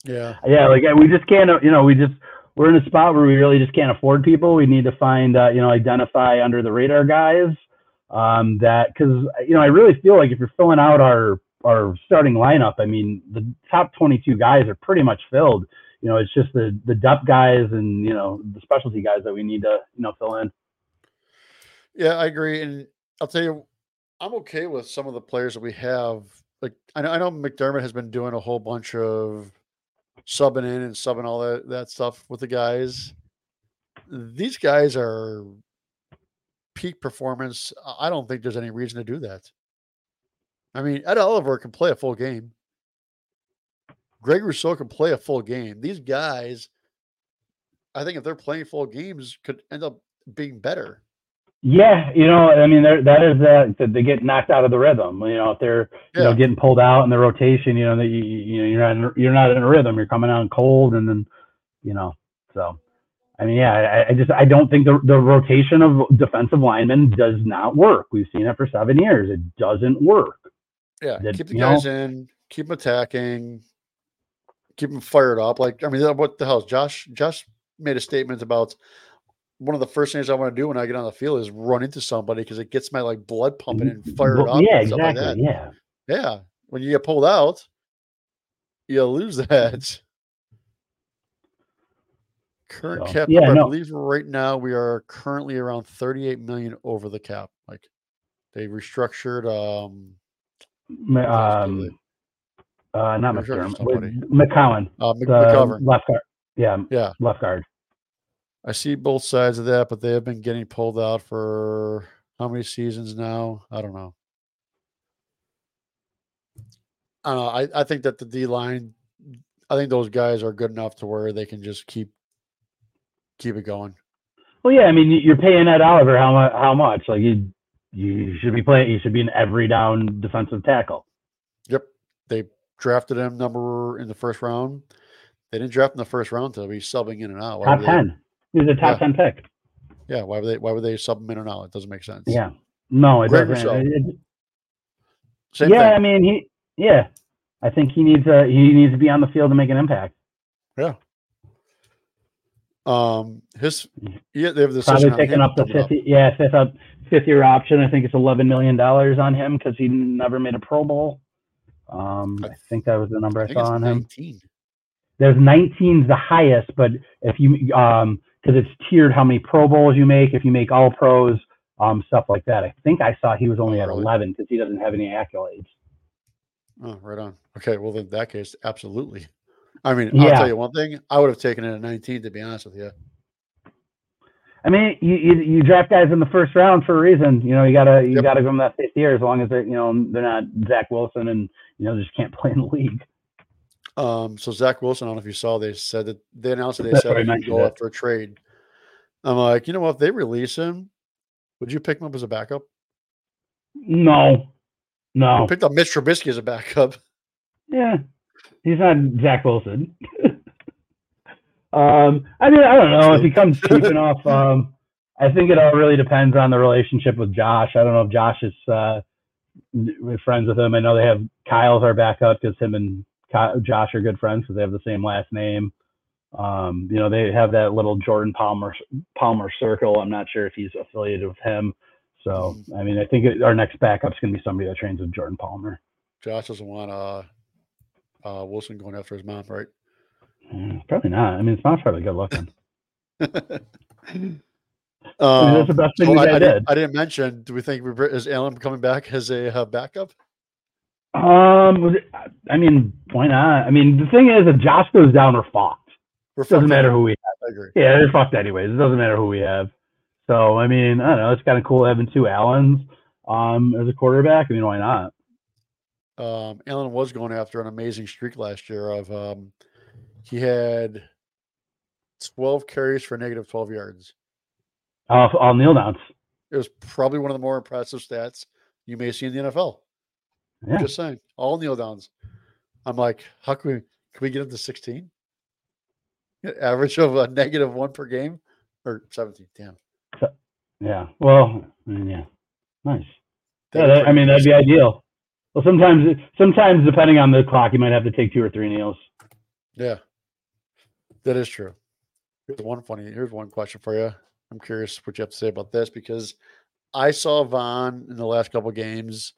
Yeah, yeah like we just can't you know we just we're in a spot where we really just can't afford people we need to find uh, you know identify under the radar guys um that because you know i really feel like if you're filling out our our starting lineup i mean the top 22 guys are pretty much filled you know it's just the the depth guys and you know the specialty guys that we need to you know fill in yeah, I agree. And I'll tell you, I'm okay with some of the players that we have. Like I know, I know McDermott has been doing a whole bunch of subbing in and subbing all that that stuff with the guys. These guys are peak performance. I- I don't think there's any reason to do that. I mean, Ed Oliver can play a full game. Greg Rousseau can play a full game. These guys, I think if they're playing full games, could end up being better. Yeah, you know, I mean, there that is that that they get knocked out of the rhythm. You know, if they're you know getting pulled out in the rotation, you know that you, you know you're not in, you're not in a rhythm. You're coming out cold, and then you know, so I mean, yeah, I, I just I don't think the the rotation of defensive linemen does not work. We've seen it for seven years. It doesn't work. Yeah, that, keep the you know- guys in, keep them attacking, keep them fired up. Like I mean, what the hell? Josh Josh made a statement about one of the first things I want to do when I get on the field is run into somebody because it gets my like blood pumping and fired Well, up. yeah, exactly. Like that. Yeah, Yeah, when you get pulled out, you lose that. Current So, cap, yeah, number, no. I believe right now we are currently around 38 million over the cap. Like they restructured. Um, um, uh, not McDermott. McCowan, uh, Mc- the McGovern. left guard. Yeah, Yeah, left guard. I see both sides of that, but they have been getting pulled out for how many seasons now? I don't know. I don't know. I, I think that the D line, I think those guys are good enough to where they can just keep keep it going. Well, yeah, I mean, you- you're paying Ed Oliver how much? How much? Like you, you should be playing. You should be an every down defensive tackle. Yep. They drafted him number in the first round. They didn't draft him in the first round to be subbing in and out. Top ten. He was a top Yeah. ten pick. Yeah. Why would they why would they sub him in and out? It doesn't make sense. Yeah. No, it Greg doesn't. It- it- Same yeah, I mean, he. Yeah, I think he needs a he needs to be on the field to make an impact. Yeah. Um his yeah, they have the Probably picking up the fifth. Yeah, fifth up fifth year option. I think it's eleven million dollars on him because he never made a Pro Bowl. Um, I think that was the number I I, saw on him. there's 19 is the highest, but if you um because it's tiered how many Pro Bowls you make, if you make all pros, um stuff like that. I think I saw he was only at 11 because he doesn't have any accolades. Oh, right on. Okay, well in that case, absolutely. I mean, I'll tell you one thing. I would have taken it at 19 to be honest with you. I mean, you, you you draft guys in the first round for a reason. You know, you gotta you Yep. gotta give them that fifth year as long as they're you know they're not Zach Wilson and you know just can't play in the league. Um, so Zach Wilson, I don't know if you saw, they said that they announced that they That's said what I he would go after a trade. I'm like, you know what? If they release him, would you pick him up as a backup? No, no, I picked up Mitch Trubisky as a backup. yeah, he's not Zach Wilson. [LAUGHS] um, I mean, I don't know if he comes [LAUGHS] cheap enough. Um, I think it all really depends on the relationship with Josh. I don't know if Josh is uh, friends with him. I know they have Kyle's our backup because him and Josh are good friends because they have the same last name. Um, you know, they have that little Jordan Palmer Palmer circle. I'm not sure if he's affiliated with him. So, I mean, I think it, our next backup's going to be somebody that trains with Jordan Palmer. Josh doesn't want uh, uh, Wilson going after his mom, right? Yeah, probably not. I mean, it's not probably good looking. I mean, that's the best thing I, I, did. didn't, I didn't mention. Do we think we is Allen coming back as a uh, backup? Um, was it- I mean, why not? I mean, the thing is, if Josh goes down, we're fucked. We're Doesn't matter who we I agree. Yeah, they're fucked anyways. It doesn't matter who we have. So I mean, I don't know. It's kind of cool having two Allens um as a quarterback. I mean, why not? Um, Allen was going after an amazing streak last year. Of um, he had twelve carries for negative twelve yards. Uh, all kneel downs. It was probably one of the more impressive stats you may see in the NFL. Yeah. Just saying, all kneel downs. I'm like, how can we can we get him to 16? Average of a negative one per game or 17. Damn. Yeah. Well, I mean, yeah. Nice. Yeah, that, I mean, that'd be ideal. Well, sometimes, sometimes depending on the clock, you might have to take two or three kneels. Yeah, that is true. Here's one funny. Here's one question for you. I'm curious what you have to say about this because I saw Von in the last couple games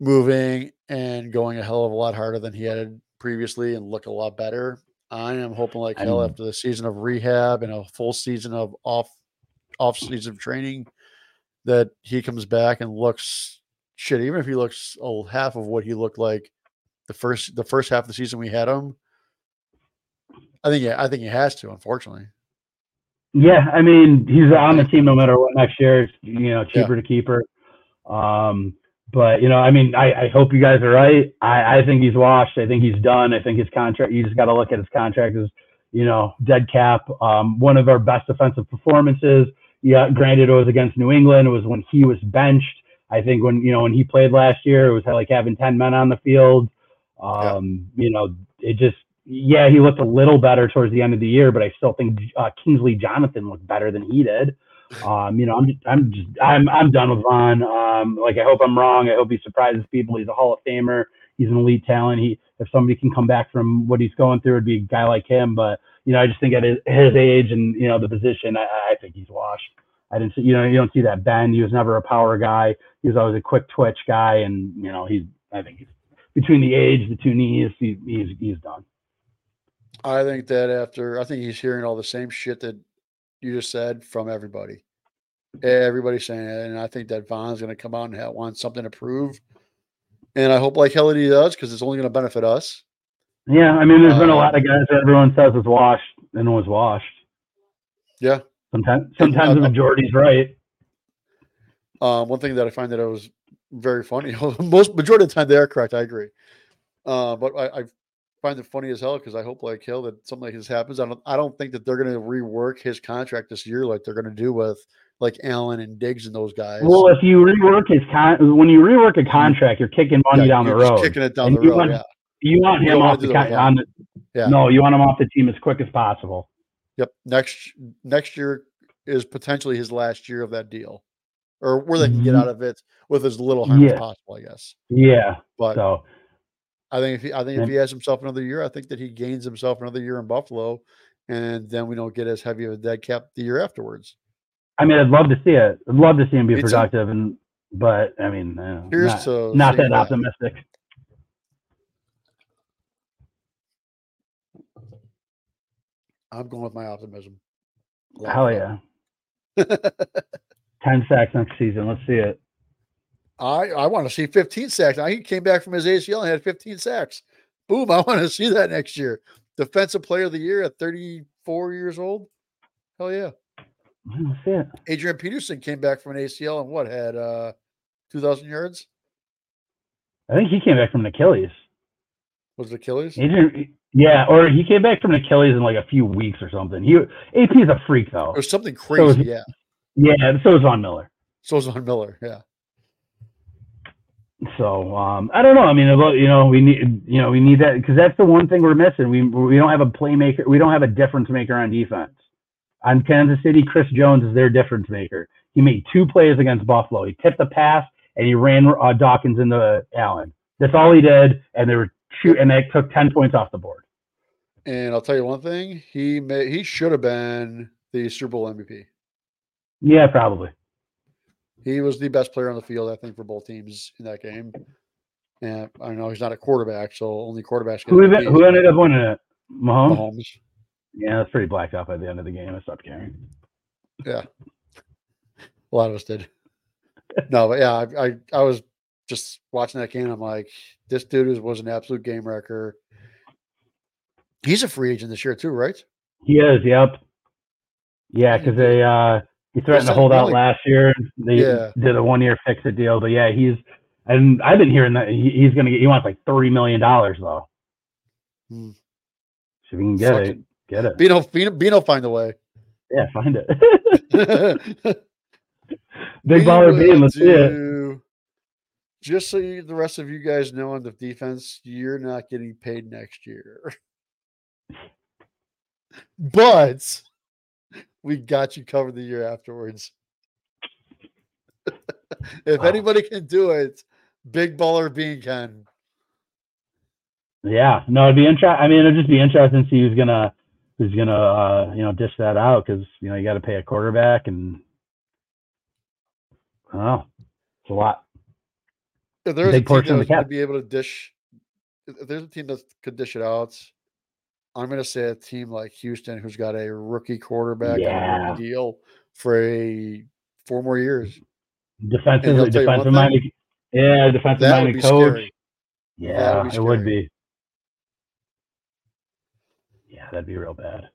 moving and going a hell of a lot harder than he had previously and look a lot better. I am hoping like hell I'm- after the season of rehab and a full season of off off season of training that he comes back and looks shit. Even if he looks a half of what he looked like the first the first half of the season we had him. I think yeah, I think he has to, unfortunately. Yeah, I mean, he's on the team no matter what next year. It's, you know, cheaper to keep her. Um, but you know, I mean, I, I hope you guys are right. I, I think he's washed. I think he's done. I think his contract. You just got to look at his contract as you know dead cap. Um, one of our best defensive performances. Yeah, granted, it was against New England. It was when he was benched. I think when you know when he played last year, it was like having ten men on the field. Um, You know, it just yeah, he looked a little better towards the end of the year, but I still think uh, Kingsley Jonathan looked better than he did. Um, you know, I'm just, I'm just, I'm, I'm done with Von. Um, like, I hope I'm wrong. I hope he surprises people. He's a Hall of Famer. He's an elite talent. He, if somebody can come back from what he's going through, it'd be a guy like him. But you know, I just think at his, his age and you know the position, I, I think he's washed. I didn't see, you know, you don't see that Ben. He was never a power guy. He was always a quick twitch guy, and you know, he's, I think he's between the age, the two knees, he, he's, he's done. I think that after I think he's hearing all the same shit that you just said from everybody. Everybody's saying it, and I think that Von's going to come out and have, want something to prove. And I hope like hell that he does because it's only going to benefit us. Yeah, I mean, there's been a lot Um, of guys that everyone says is washed and was washed. Yeah. Sometimes, sometimes the [LAUGHS] majority's right. Um, one thing that I find that it was very funny. [LAUGHS] Most majority of the time they are correct. I agree. Uh, but I, I find it funny as hell because I hope like hell that something like this happens. I don't. I don't think that they're going to rework his contract this year like they're going to do with like Allen and Diggs and those guys. Well, if you rework his con, when you rework a contract, you're kicking money Yeah, down the road. kicking it down And the you road. want- yeah. You want him off the, con- on the Yeah. no, you want him off the team as quick as possible. Yep. Next next year is potentially his last year of that deal, or where they can get Mhm. out of it with as little harm as possible. I guess. Yeah. But So I think if he, I think if he has himself another year, I think that he gains himself another year in Buffalo, and then we don't get as heavy of a dead cap the year afterwards. I mean, I'd love to see it. I'd love to see him be Me too. productive, and but I mean, uh, not, to not seeing that optimistic. I'm going with my optimism. Lock Hell yeah, ten sacks next season. Let's see it. I I want to see 15 sacks. Now he came back from his ACL and had 15 sacks. Boom! [LAUGHS] I want to see that next year. Defensive Player of the Year at 34 years old. Hell yeah! It. Adrian Peterson came back from an ACL and what had uh, two thousand yards? I think he came back from an Achilles. Was it Achilles? He didn't, yeah, or he came back from an Achilles in like a few weeks or something. He AP is a freak though. Was something is crazy. he. yeah. Yeah, so is Von Miller. So was Von Miller. Yeah. So um, I don't know. I mean, about, you know, we need you know we need that because that's the one thing we're missing. We we don't have a playmaker. We don't have a difference maker on defense. On Kansas City, Chris Jones is their difference maker. He made two plays against Buffalo. He tipped the pass and he ran uh, Dawkins into Allen. That's all he did, and they were shoot, and they took ten points off the board. And I'll tell you one thing: he may he should have been the Super Bowl MVP. Yeah, probably. He was the best player on the field, I think, for both teams in that game. And I know he's not a quarterback, so only quarterbacks Who, who ended up winning it? Mahomes. Mahomes. Yeah, that's pretty blacked out by the end of the game. I stopped caring. Yeah, a lot of us did. No, but yeah, I, I I was just watching that game. I'm like, this dude is, was an absolute game wrecker. He's a free agent this year too, right? He is. Yep. Yeah, because they uh he threatened to hold out last year. They Yeah. did a one year fix it deal, but yeah, he's and I've been hearing that he, he's gonna get he wants like thirty million dollars though. Hmm. So you can get it, get it. Bino, Bino, Bino find a way. Yeah, find it. [LAUGHS] We Big baller Beane, let's see it. Just so you, the rest of you guys know on the defense, you're not getting paid next year. [LAUGHS] but we got you covered the year afterwards. [LAUGHS] if Wow. anybody can do it, big baller Beane can. Yeah, no, it'd be interesting. I mean, it'd just be interesting to see who's gonna who's gonna uh, you know dish that out because you know you got to pay a quarterback and I don't know, it's a lot. If there's a team that of the was going to be able to dish, if there's a team that could dish it out, I'm going to say a team like Houston, who's got a rookie quarterback on a deal for a four more years. Defensive, I'll tell you one defensive thing, minded. Yeah, defensive minded coach. scary. Yeah, would it would be. Yeah, that'd be real bad.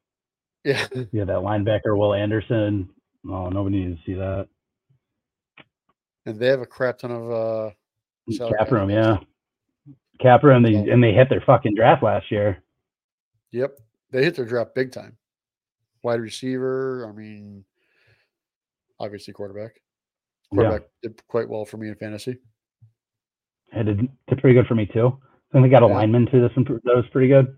Yeah. Yeah, that linebacker Will Anderson. Oh, nobody needs to see that. And they have a crap ton of uh Cap room, yeah. Cap room, they, So- and they hit their fucking draft last year. Yep. They hit their draft big time. Wide receiver. I mean, obviously quarterback. Yeah. Quarterback did quite well for me in fantasy. It did, did pretty good for me too. I think they got a Yeah. lineman too. That's that was pretty good.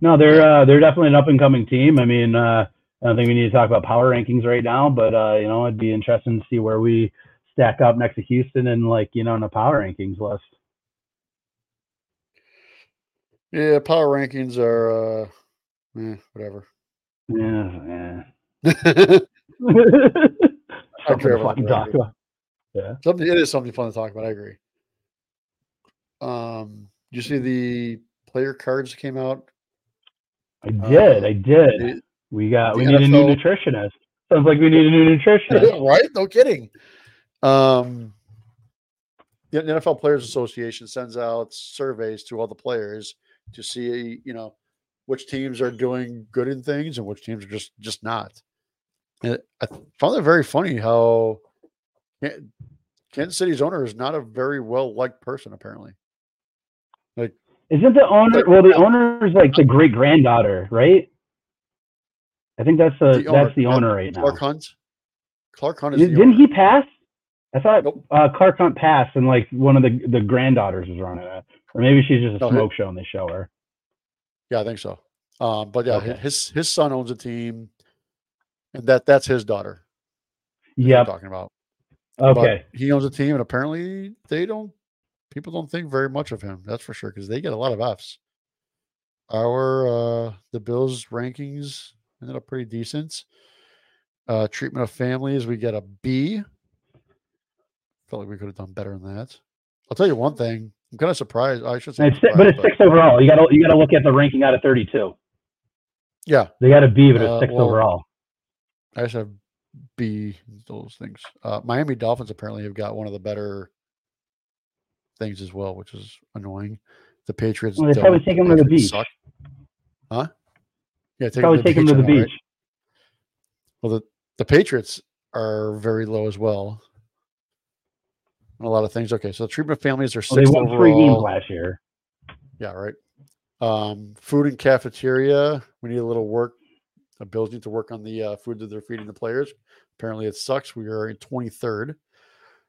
No, they're uh, they're definitely an up and coming team. I mean, uh, I don't think we need to talk about power rankings right now, but uh, you know, it'd be interesting to see where we stack up next to Houston and like you know in the power rankings list. Yeah, power rankings are uh eh, whatever. Yeah, [LAUGHS] Something yeah. I care Something to about talk record. about. it is something fun to talk about, I agree. Um did you see the player cards came out? I did, I did. We got we need a new nutritionist. Sounds like we need a new [LAUGHS] nutritionist. right? No kidding. Um, the NFL Players Association sends out surveys to all the players to see, you know, which teams are doing good in things and which teams are just just not. And I found it very funny how Kan- Kansas City's owner is not a very well liked person, apparently. Like, isn't the owner? Well, the owner is like the great granddaughter, right? I think that's the, The owner, that's the owner right now. Clark Hunt. Clark Hunt is Did- the Didn't owner. he pass? I thought Nope. uh, Clark Hunt passed, and like one of the the granddaughters was running it, or maybe she's just a No, smoke show and they show her. Yeah, I think so. Um, but yeah, Okay. his his son owns a team, and that that's his daughter. Yeah, talking about. Okay. But he owns a team, and apparently they don't. People don't think very much of him. That's for sure, because they get a lot of Fs. Our uh the Bills rankings ended up pretty decent. Uh treatment of families, we get a B. Felt like we could have done better than that. I'll tell you one thing. I'm kind of surprised. I should say, it's but it's six overall. You got to you got to look at the ranking out of thirty two. yeah, They got a B, but it's Uh, six well, overall. I just have B those things. Uh, Miami Dolphins apparently have got one of the better things as well, which is annoying. The Patriots. Well, they probably take 'em to the beach. suck. Huh? Yeah, take Probably take them to the know, right? beach. Well, the the Patriots are very low as well. On a lot of things. Okay, so the treatment of families are Well, they won three games last year. Yeah, right. Um, food and cafeteria. We need a little work. Need to work on the uh, food that they're feeding the players. Apparently, it sucks. We are in 23rd.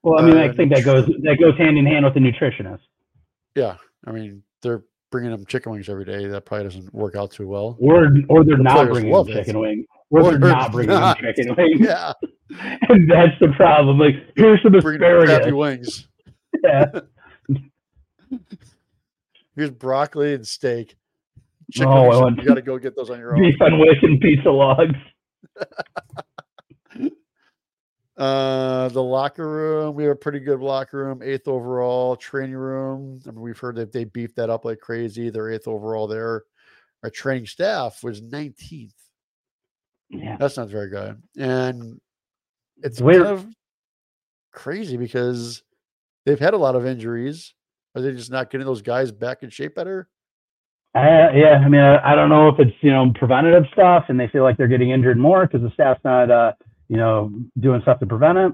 Well, I mean, Uh, I think that goes that goes hand in hand with the nutritionist. Yeah, I mean they're bringing them chicken wings every day. That probably doesn't work out too well. Or or they're The not bringing them chicken wing. Or, Or they're they're not bringing not. chicken wings. Yeah, [LAUGHS] and that's the problem. Like, here's some crappy asparagus. wings. [LAUGHS] Yeah. [LAUGHS] Here's broccoli and steak. Oh, I wings, want- you got to go get those on your own. Beef on weck and pizza logs. Uh, the locker room, we have a pretty good locker room, eighth overall. Training room, I mean, we've heard that they beefed that up like crazy. They're eighth overall there. Our training staff was 19th. Yeah. That's not very good. And it's Where- kind of crazy because they've had a lot of injuries. Are they just not getting those guys back in shape better? Uh, yeah, I mean, I, I don't know if it's you know preventative stuff, and they feel like they're getting injured more because the staff's not uh, you know doing stuff to prevent it.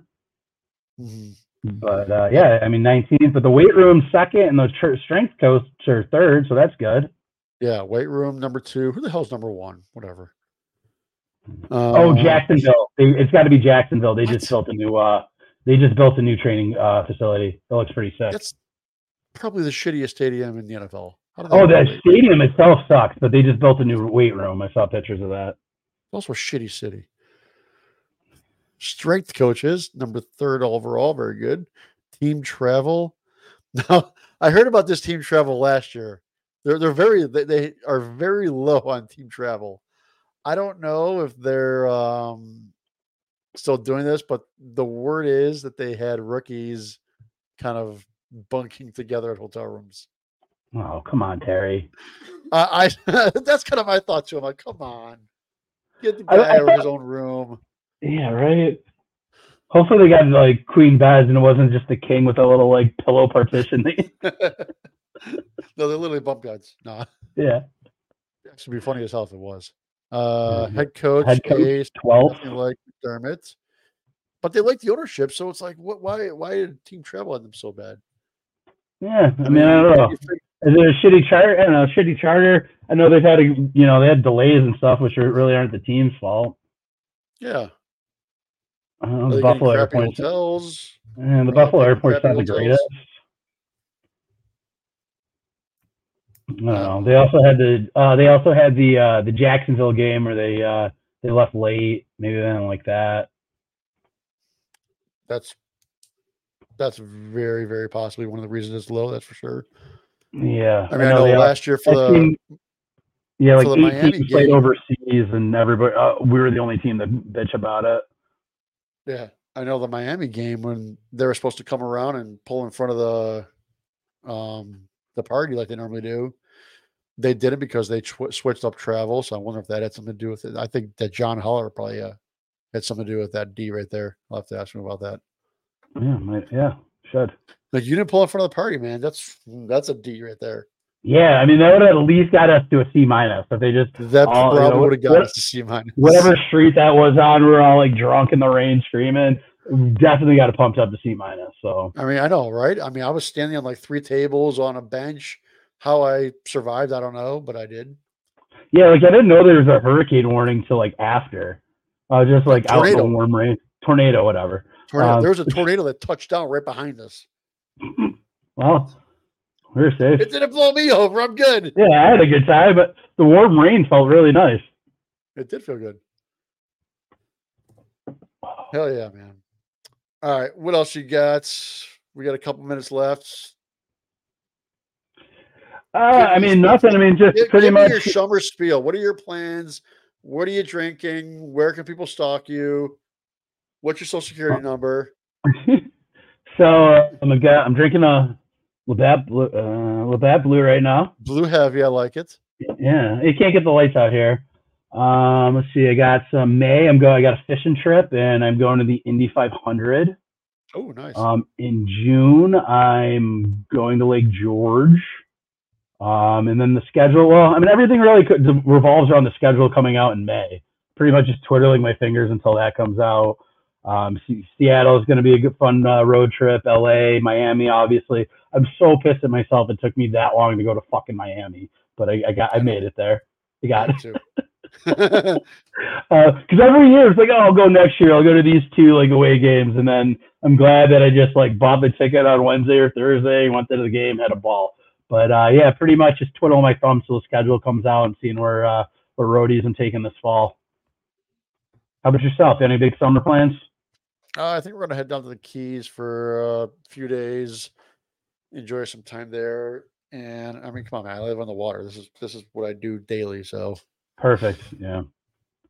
Mhm. But uh, yeah, I mean, 19th, but the weight room second, and the tr- strength coach are third, so that's good. Yeah, weight room number two. Who the hell's number one? Whatever. Oh, Uh, Jacksonville, they, it's got to be Jacksonville. They just built a new uh, they just built a new training uh, facility. It looks pretty sick. That's probably the shittiest stadium in the NFL. How do they Oh, that stadium itself sucks, but they just built a new weight room. I saw pictures of that. also a shitty city. Strength coaches, number third overall, very good. Team travel. [LAUGHS] Now, I heard about this team travel last year. They're they're very they, they are very low on team travel. I don't know if they're um still doing this, but the word is that they had rookies kind of bunking together at hotel rooms. Oh, come on, Terry. I, I [LAUGHS] that's kind of my thought too. I'm like, come on, get the guy out of his own room. Yeah, right. Hopefully they got like queen beds and it wasn't just the king with a little like pillow partition. [LAUGHS] no, they're literally bump guys. No, yeah, it should be funny as hell if it was. Uh, Mhm. head coach, Head coach, Ace, 12th. like McDermott, but they like the ownership. So it's like, what? Why? Why did team travel on them so bad? Yeah, I mean, I don't know. Is it a shitty charter? I don't know. Shitty charter. I know they've had, a, you know, they had delays and stuff, which are, really aren't the team's fault. Yeah, I don't know, are the Buffalo airport. hotels? And the Buffalo airport's not the hotels? greatest. I know. They also had the uh, they also had the uh, the Jacksonville game where they uh, they left late. Maybe didn't like that. That's that's very, very possibly one of the reasons it's low. That's for sure. Yeah, I mean, I know, they all- last year for that the team- yeah, like the teams played overseas, and everybody uh, we were the only team that bitch about it. Yeah, I know the Miami game when they were supposed to come around and pull in front of the um the party like they normally do. They did it because they tw- switched up travel. So I wonder if that had something to do with it. I think that John Holler probably uh, had something to do with that D right there. I'll have to ask him about that. Yeah, might, yeah, should. Like you didn't pull in front of the party, man. That's that's a D right there. Yeah, I mean that would have at least got us to a C minus if they just That Oh, you know, probably would have got what- us to C minus. whatever street that was on, we were all like drunk in the rain screaming. Definitely got it pumped up to C minus. So I mean, I know, right? I mean, I was standing on like three tables on a bench. How I survived, I don't know, but I did. yeah, like I didn't know there was a hurricane warning till like after. I was just like out in the warm rain, tornado, whatever. Tornado. Um, there was a [LAUGHS] tornado that touched down right behind us. Well, we're safe. It didn't blow me over. I'm good. Yeah, I had a good time, but the warm rain felt really nice. It did feel good. Hell yeah, man. All right. What else you got? We got a couple minutes left. Uh, I mean, nothing. I mean, just Give, pretty give much. your summer spiel. What are your plans? What are you drinking? Where can people stalk you? What's your social security number? [LAUGHS] so uh, I'm a guy. I'm drinking a Labatt Blue, uh, Labatt Blue right now. Blue heavy. I like it. Yeah, you can't get the lights out here. Um, let's see. I got some May. I'm going. I got a fishing trip, and I'm going to the Indy 500. Oh, nice. Um, in June, I'm going to Lake George. Um, and then the schedule. Well, I mean, everything really revolves around the schedule coming out in May. pretty much just twiddling my fingers until that comes out. Um, Se- Seattle is going to be a good, fun uh, road trip. LA, Miami, obviously. I'm so pissed at myself. It took me that long to go to fucking Miami, but I, I got, I made it there. I got it. [LAUGHS] Because [LAUGHS] Uh, every year it's like, oh, I'll go next year. I'll go to these two like away games, and then I'm glad that I just like bought the ticket on Wednesday or Thursday, went to the game, had a ball. But uh, yeah, pretty much just twiddle my thumbs till the schedule comes out and seeing where uh, where roadies I'm taking this fall. How about yourself? Any big summer plans? Uh, I think we're gonna head down to the Keys for a few days, enjoy some time there. And I mean, come on, man, I live on the water. This is this is what I do daily, so Perfect. Yeah.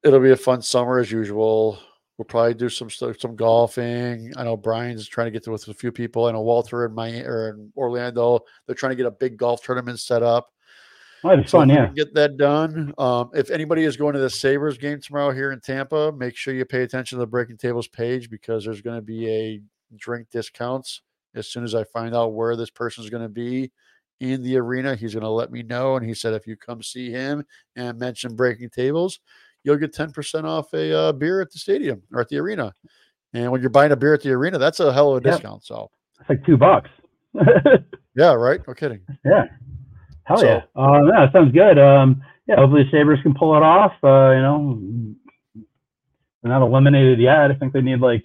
it'll be a fun summer as usual. We'll probably do some some golfing. I know Brian's trying to get to with a few people. I know Walter and my or in Orlando, they're trying to get a big golf tournament set up. Oh, it's So fun. Yeah. get that done. Um, if anybody is going to the Sabres game tomorrow here in Tampa, make sure you pay attention to the Breaking Tables page because there's going to be a drink discounts as soon as I find out where this person is going to be in the arena. He's going to let me know, and he said if you come see him and mention Breaking Tables, you'll get ten percent off a uh, beer at the stadium or at the arena. And when you're buying a beer at the arena, that's a hell of a Yep. discount. So It's like two bucks. [LAUGHS] yeah, right? No kidding. Yeah. Hell So- yeah. Uh, yeah, sounds good. Um, yeah, hopefully the Sabres can pull it off. Uh, you know, they're not eliminated yet. I think they need like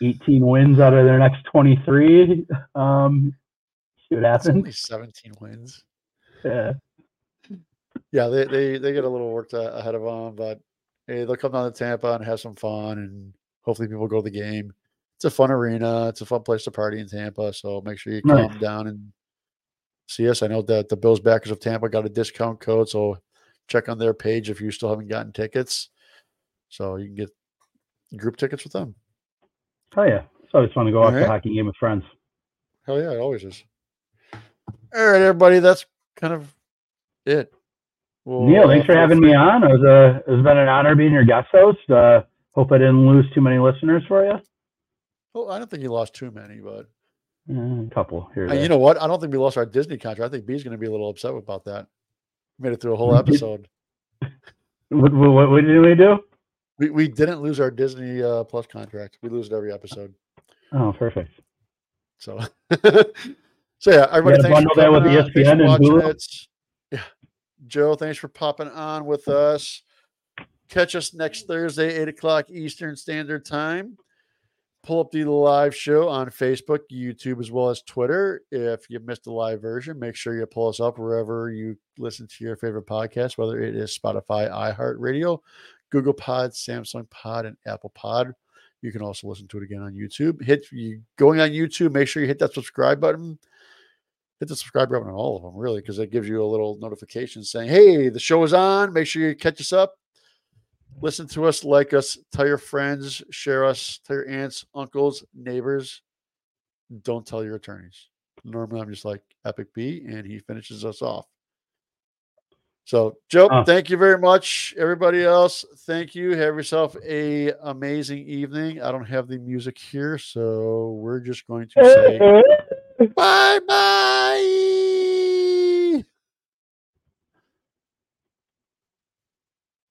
18 wins out of their next 23. Um, see what That's happens. only 17 wins. Yeah. Hmm. yeah, they they they get a little worked ahead of them, but hey, they'll come down to Tampa and have some fun, and hopefully people go to the game. It's a fun arena. It's a fun place to party in Tampa. So make sure you Nice. come down and see us. I know that the Bills backers of Tampa got a discount code, so check on their page if you still haven't gotten tickets. So you can get group tickets with them. Oh yeah. It's always fun to go watch Alright. a hockey game with friends. Hell yeah, it always is. All right, everybody, that's kind of it. We'll, Neil, thanks uh, for having me on. It was a, it's been an honor being your guest host. Uh, hope I didn't lose too many listeners for you. Well, I don't think you lost too many, but Uh, a couple here. Uh, you know what? I don't think we lost our Disney contract. I think B's going to be a little upset about that. Made it through a whole [LAUGHS] episode. what, what, what did we do? We, we didn't lose our Disney uh, Plus contract. We lose it every episode. Oh, perfect. So, [LAUGHS] so yeah, everybody. Thanks for bundle that with on. Thanks for ESPN and watching Hulu. it. Yeah, Joe, thanks for popping on with us. Catch us next Thursday, eight o'clock Eastern Standard Time. Pull up the live show on Facebook, YouTube, as well as Twitter. If you missed the live version, make sure you pull us up wherever you listen to your favorite podcast, whether it is Spotify, iHeartRadio, Google Pod, Samsung Pod, and Apple Pod. You can also listen to it again on YouTube. Hit you going on YouTube, make sure you hit that subscribe button. Hit the subscribe button on all of them, really, because it gives you a little notification saying, "Hey, the show is on." Make sure you catch us up. Listen to us, like us, tell your friends, share us, tell your aunts, uncles, neighbors. Don't tell your attorneys. Normally, I'm just like Epic B, and he finishes us off. So, Joe, Oh. thank you very much. Everybody else, thank you. Have yourself a amazing evening. I don't have the music here, so we're just going to say [LAUGHS] bye bye.